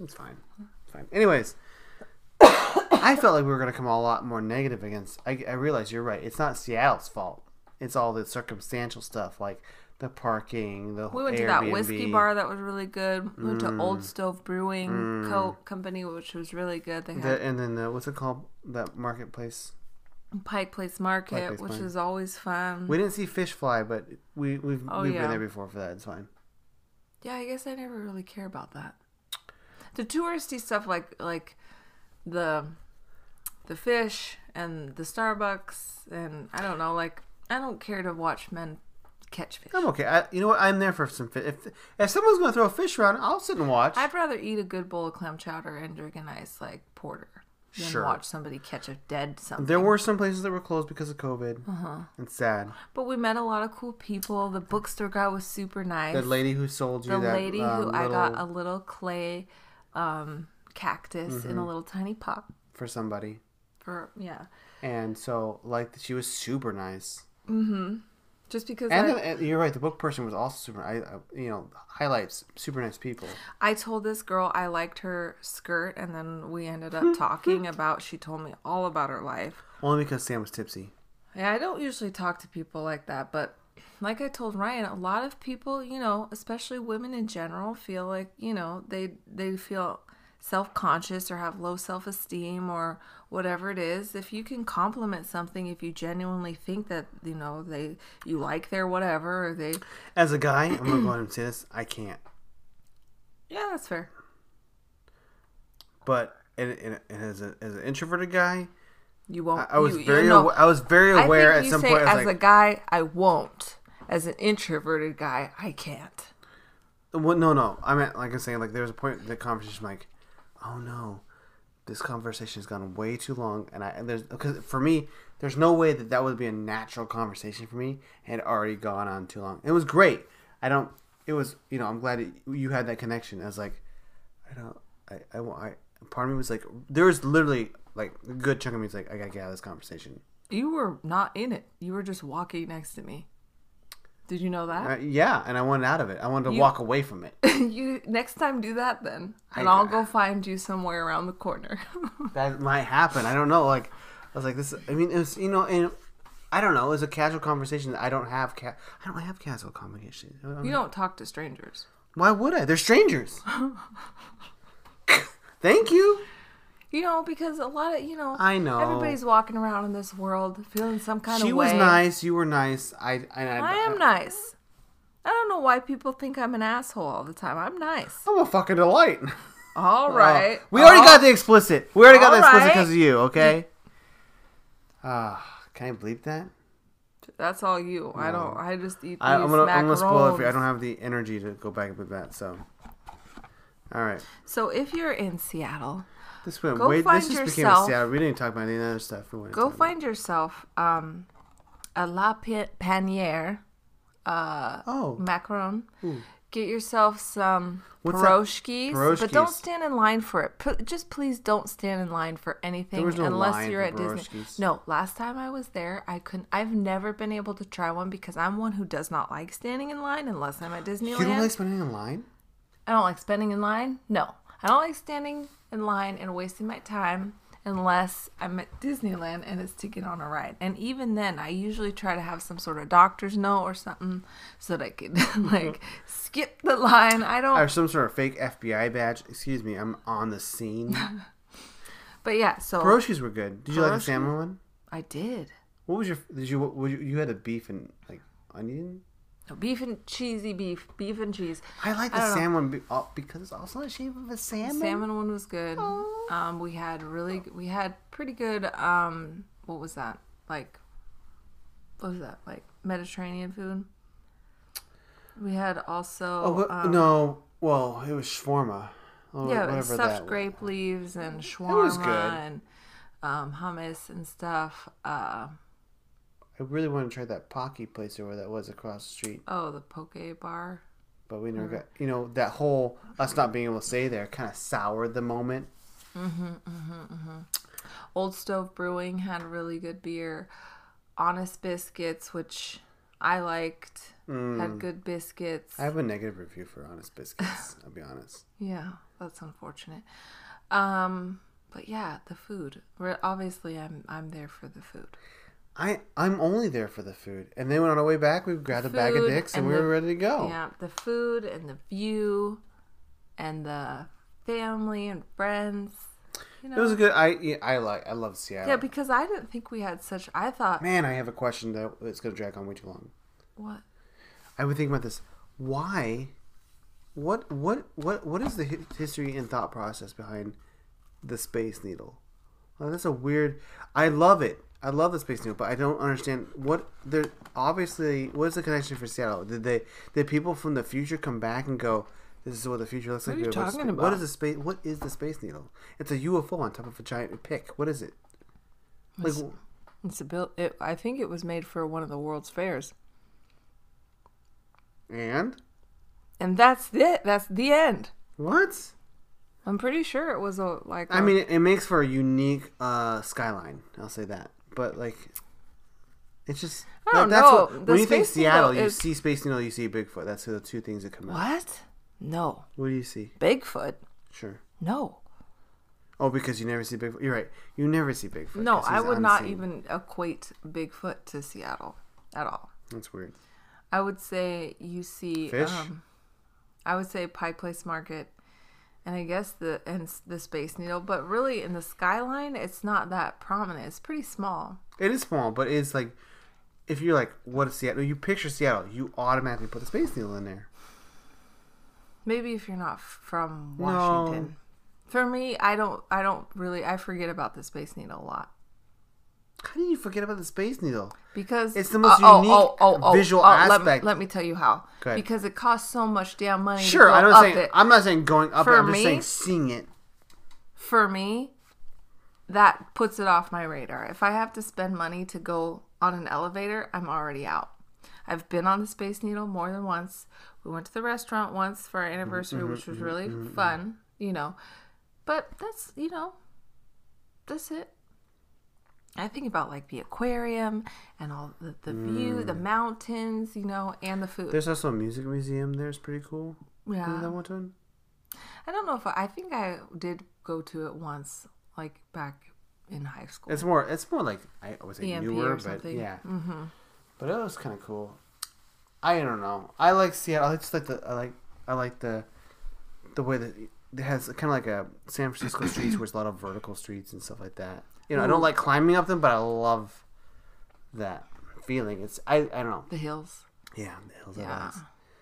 It's fine. It's fine. Anyways, I felt like we were gonna come a lot more negative against. I, I realize you're right. It's not Seattle's fault. It's all the circumstantial stuff like the parking, the We went to that whiskey bar that was really good. We went to mm. Old Stove Brewing Co. Mm. Company, which was really good. They had The, and then the, what's it called? That marketplace. Pike Place Market, Place which is always fun. We didn't see fish fly, but we we've Oh, we've yeah. been there before for that. It's fine. Yeah, I guess I never really care about that. The touristy stuff like like the the fish and the Starbucks and I don't know, like I don't care to watch men catch fish. I'm okay. I, you know what? I'm there for some fish. If if someone's gonna throw a fish around, I'll sit and watch. I'd rather eat a good bowl of clam chowder and drink a nice like porter than Sure. watch somebody catch a dead something. there were some places that were closed because of COVID. Uh-huh. It's sad. but we met a lot of cool people. The bookstore guy was super nice. The lady who sold you the that lady um, who I got a little- little clay um, cactus Mm-hmm. in a little tiny pot for somebody, for yeah. and so like she was super nice. Just because And, I, and you're right. The book person was also super. I, I you know highlights super nice people. I told this girl I liked her skirt, and then we ended up talking about. She told me all about her life. Only because Sam was tipsy. Yeah, I don't usually talk to people like that, but like I told Ryan, a lot of people, you know, especially women in general, feel like you know they they feel self-conscious or have low self-esteem or whatever it is if you can compliment something if you genuinely think that you know they you like their whatever or they As a guy, I'm gonna go ahead and say this. I can't. yeah that's fair But and, and, and as a as an introverted guy, you won't I, I was you- you very know, awa- I was very aware at some say, point. As was a guy i won't as an introverted guy i can't well, no, no. I meant like I'm saying like there was a point in the conversation like, oh no, this conversation has gone way too long, and I and there's because for me there's no way that that would be a natural conversation for me. It had already gone on too long. It was great. I don't. It was you know I'm glad it, you had that connection. I was like, I don't. I I, want- I part of me was like there was literally like a good chunk of me was like I gotta get out of this conversation. you were not in it you were just walking next to me Did you know that? Uh, yeah, and I wanted out of it. I wanted to You- walk away from it. you next time do that then, and I- I'll go find you somewhere around the corner. that might happen. I don't know. Like, I was like, this. I mean, it was you know, and I don't know. It was a casual conversation that I don't have. Ca- I don't have casual conversation. I don't- you don't talk to strangers. Why would I? They're strangers. Thank you. You know, because a lot of you know, I know. everybody's walking around in this world feeling some kind She of way. was nice. You were nice. I. I, I, I am nice. I don't know why people think I'm an asshole all the time. I'm nice. I'm a fucking delight. All right. Uh, we already All- got the explicit. We already got the explicit right. because of you. Okay. Ah, can I bleep that? That's all you. I don't. I just eat these I, I'm gonna I'm gonna spoil it for you. I don't have the energy to go back with that. So, all right. So if you're in Seattle, This went Go way. find This just became a yourself- Seattle. We didn't talk about any other stuff. We go talk about. find yourself um, a La Pa- Panier uh, Oh, macaron. Get yourself some pierogies, but don't stand in line for it. P- just please don't stand in line for anything no unless you're at Disney. No, last time I was there, I couldn't. I've never been able to try one because I'm one who does not like standing in line unless I'm at Disneyland. you don't like spending in line? I don't like spending in line. No, I don't like standing in line and wasting my time unless I'm at Disneyland and it's to get on a ride. And even then, I usually try to have some sort of doctor's note or something so that I could mm-hmm. like skip the line. I don't. Or some sort of fake FBI badge? Excuse me, I'm on the scene. But yeah, so Pierogies were good. Did you like the salmon one? I did. What was your? Did you? What, you, you had a beef and like onion? No, beef and cheesy beef, beef and cheese. I like the don't salmon be, oh, because it's also a shape of a salmon. The Salmon one was good. Um, we had really, we had pretty good. Um, what was that? Like, what was that? Like Mediterranean food. We had also. Oh what, um, no! Well, it was shawarma. Oh, Yeah, stuffed grape leaves and was shawarma good. and um, hummus and stuff. Uh, I really want to try that Pocky place or where that was across the street, oh, the poke bar. but we Mm. never got. You know, that whole us not being able to stay there kind of soured the moment. Mm-hmm, mm-hmm, Old Stove Brewing had really good beer. Honest Biscuits, which I liked, had good biscuits. Mm. I have a negative review for Honest Biscuits. I'll be honest. Yeah, that's unfortunate. Um, but yeah, the food. We're, obviously, I'm I'm there for the food. I I'm only there for the food, and then when on our way back, we grabbed a bag of dicks and, and we the- were ready to go. Yeah, the food and the view, and the family and friends. You know, It was a good. I yeah, I like. I love Seattle. yeah, because I didn't think we had such. I thought Man, I have a question that it's gonna drag on way too long. what I would think about this. Why? What what what what is the history and thought process behind the Space Needle? Well, that's a weird. I love it. I love the Space Needle, but I don't understand what they're obviously. What is the connection for Seattle? Did they did people from the future come back and go? This is what the future looks What like. are you We have a talking about? is the space? What is the Space Needle? It's a UFO on top of a giant pick. What is it? Like, it's a build. It, I think it was made for one of the world's fairs, and and that's it. That's the end. what? I'm pretty sure it was a like. I a- mean, it, it makes for a unique uh, skyline. I'll say that. But like, it's just I don't that's know. What, when you think Seattle, you is- see Space Needle, you see Bigfoot. That's the two things that come out. what? No, What do you see? Bigfoot. Sure. No, Oh, because you never see Bigfoot. You're right. You never see Bigfoot. No, I would not even equate Bigfoot to Seattle at all. That's weird. I would say you see Fish? Um, I would say Pike Place Market, and I guess the and the Space Needle. But really, in the skyline, it's not that prominent. It's pretty small. It is small, but it's like if you're like, what is Seattle? You picture Seattle, you automatically put the Space Needle in there. Maybe if you're not from No. Washington. For me, I don't. I don't really. I forget about the Space Needle a lot How do you forget about the Space Needle? because It's the most oh, oh unique oh, oh, visual let me- aspect. Let me, tell you how. Because it costs so much damn money. Sure, to go I don't up say it. I'm not saying going up. For it, I'm just me- saying seeing it. for me, that puts it off my radar. If I have to spend money to go on an elevator, I'm already out. I've been on the Space Needle more than once. We went to the restaurant once for our mm-hmm, anniversary, which was mm-hmm, really mm-hmm, fun, you know. But that's, you know, that's it. I think about like the aquarium and all the, the view, the mountains, you know, and the food. There's also a music museum there. It's pretty cool. yeah. That one time? I don't know if I, I think I did go to it once, like back in high school. It's more. It's more like I would say EMP newer, or but something. yeah. mm-hmm. But it was kind of cool. I don't know. I like Seattle. I just like the. I like. I like the. The way that it has kind of like a San Francisco streets, where it's a lot of vertical streets and stuff like that. You know, I don't like climbing up them, but I love that feeling. It's. I. I don't know. The hills. Yeah, the hills. are Yeah. nice.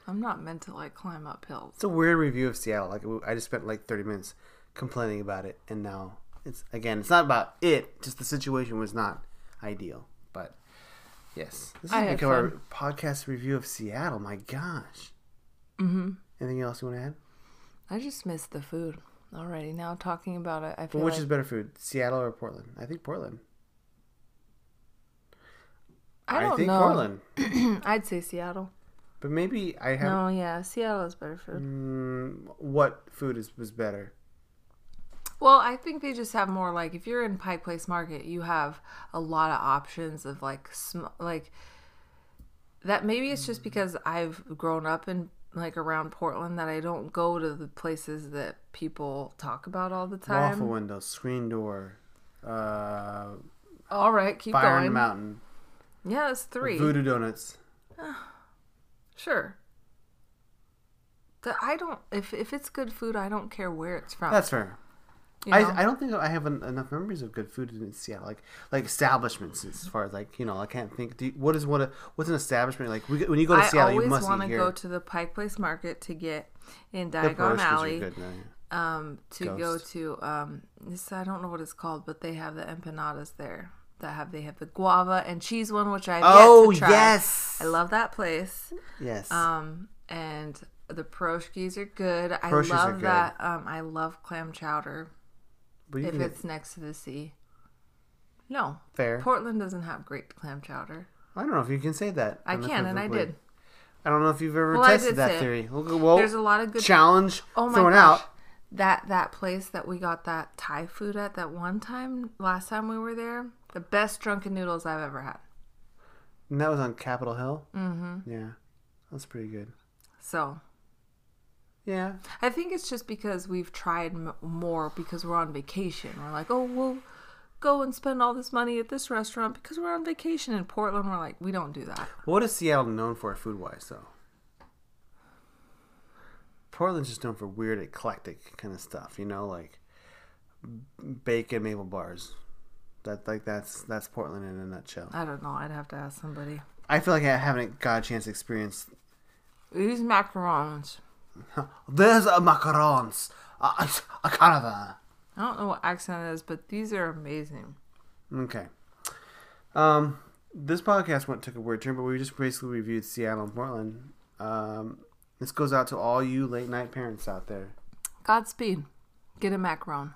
I'm not meant to like climb up hills. It's a weird review of Seattle. Like I just spent like thirty minutes complaining about it, and now it's again. It's not about it. Just the situation was not ideal. But yes, this I has become our podcast review of Seattle. My gosh. Mm-hmm. Anything else you want to add? I just miss the food already. Now talking about it, I feel which like is better food, Seattle or Portland? I think Portland. I don't think know. Portland, I'd say Seattle. but maybe I have. No, yeah, Seattle is better food. Mm, what food is was better? Well, I think they just have more like if you're in Pike Place Market, you have a lot of options of like sm- like that. Maybe it's just because I've grown up in like around Portland that I don't go to the places that people talk about all the time. Waffle windows, screen door, uh, All right, keep fire in going. the mountain, Yeah, it's three. voodoo donuts. Sure. The, I don't if if it's good food, I don't care where it's from. That's fair. You know? I, I don't think I have en- enough memories of good food in Seattle, like like establishments as far as like you know I can't think. Do you, what is what a, what's an establishment like? We, when you go to I Seattle, you always must want to go to the Pike Place Market to get in Diagon Alley. good now, yeah. um to go to um this I don't know what it's called, but they have the empanadas there. That have they have the guava and cheese one, which I've Oh yet to try. yes, I love that place. yes. Um and the pierogies are good. I Pierogies are love good. that. Um I love clam chowder but if it's next to the sea. No, fair. Portland doesn't have great clam chowder. I don't know if you can say that. I can, and I did. I don't know if you've ever Well, I tested did that it. theory. Well, well There's a lot of good challenge Oh my thrown gosh. out. That that place that we got that Thai food at that one time last time we were there, the best drunken noodles I've ever had. And that was on Capitol Hill. Mm-hmm. Yeah, that's pretty good. So Yeah, I think it's just because we've tried m- more because we're on vacation. We're like, oh, we'll go and spend all this money at this restaurant because we're on vacation in Portland. We're like, we don't do that. what is Seattle known for food wise though? Portland's just known for weird, eclectic kind of stuff. You know, like bacon maple bars. That like that's that's Portland in a nutshell. I don't know. I'd have to ask somebody. I feel like I haven't got a chance to experience. These macarons. There's a macarons, a, a, caravan. I don't know what accent it is, but these are amazing. Okay. Um, this podcast went took a weird turn, but we just basically reviewed Seattle and Portland. Um, this goes out to all you late night parents out there. Godspeed. Get a macaron.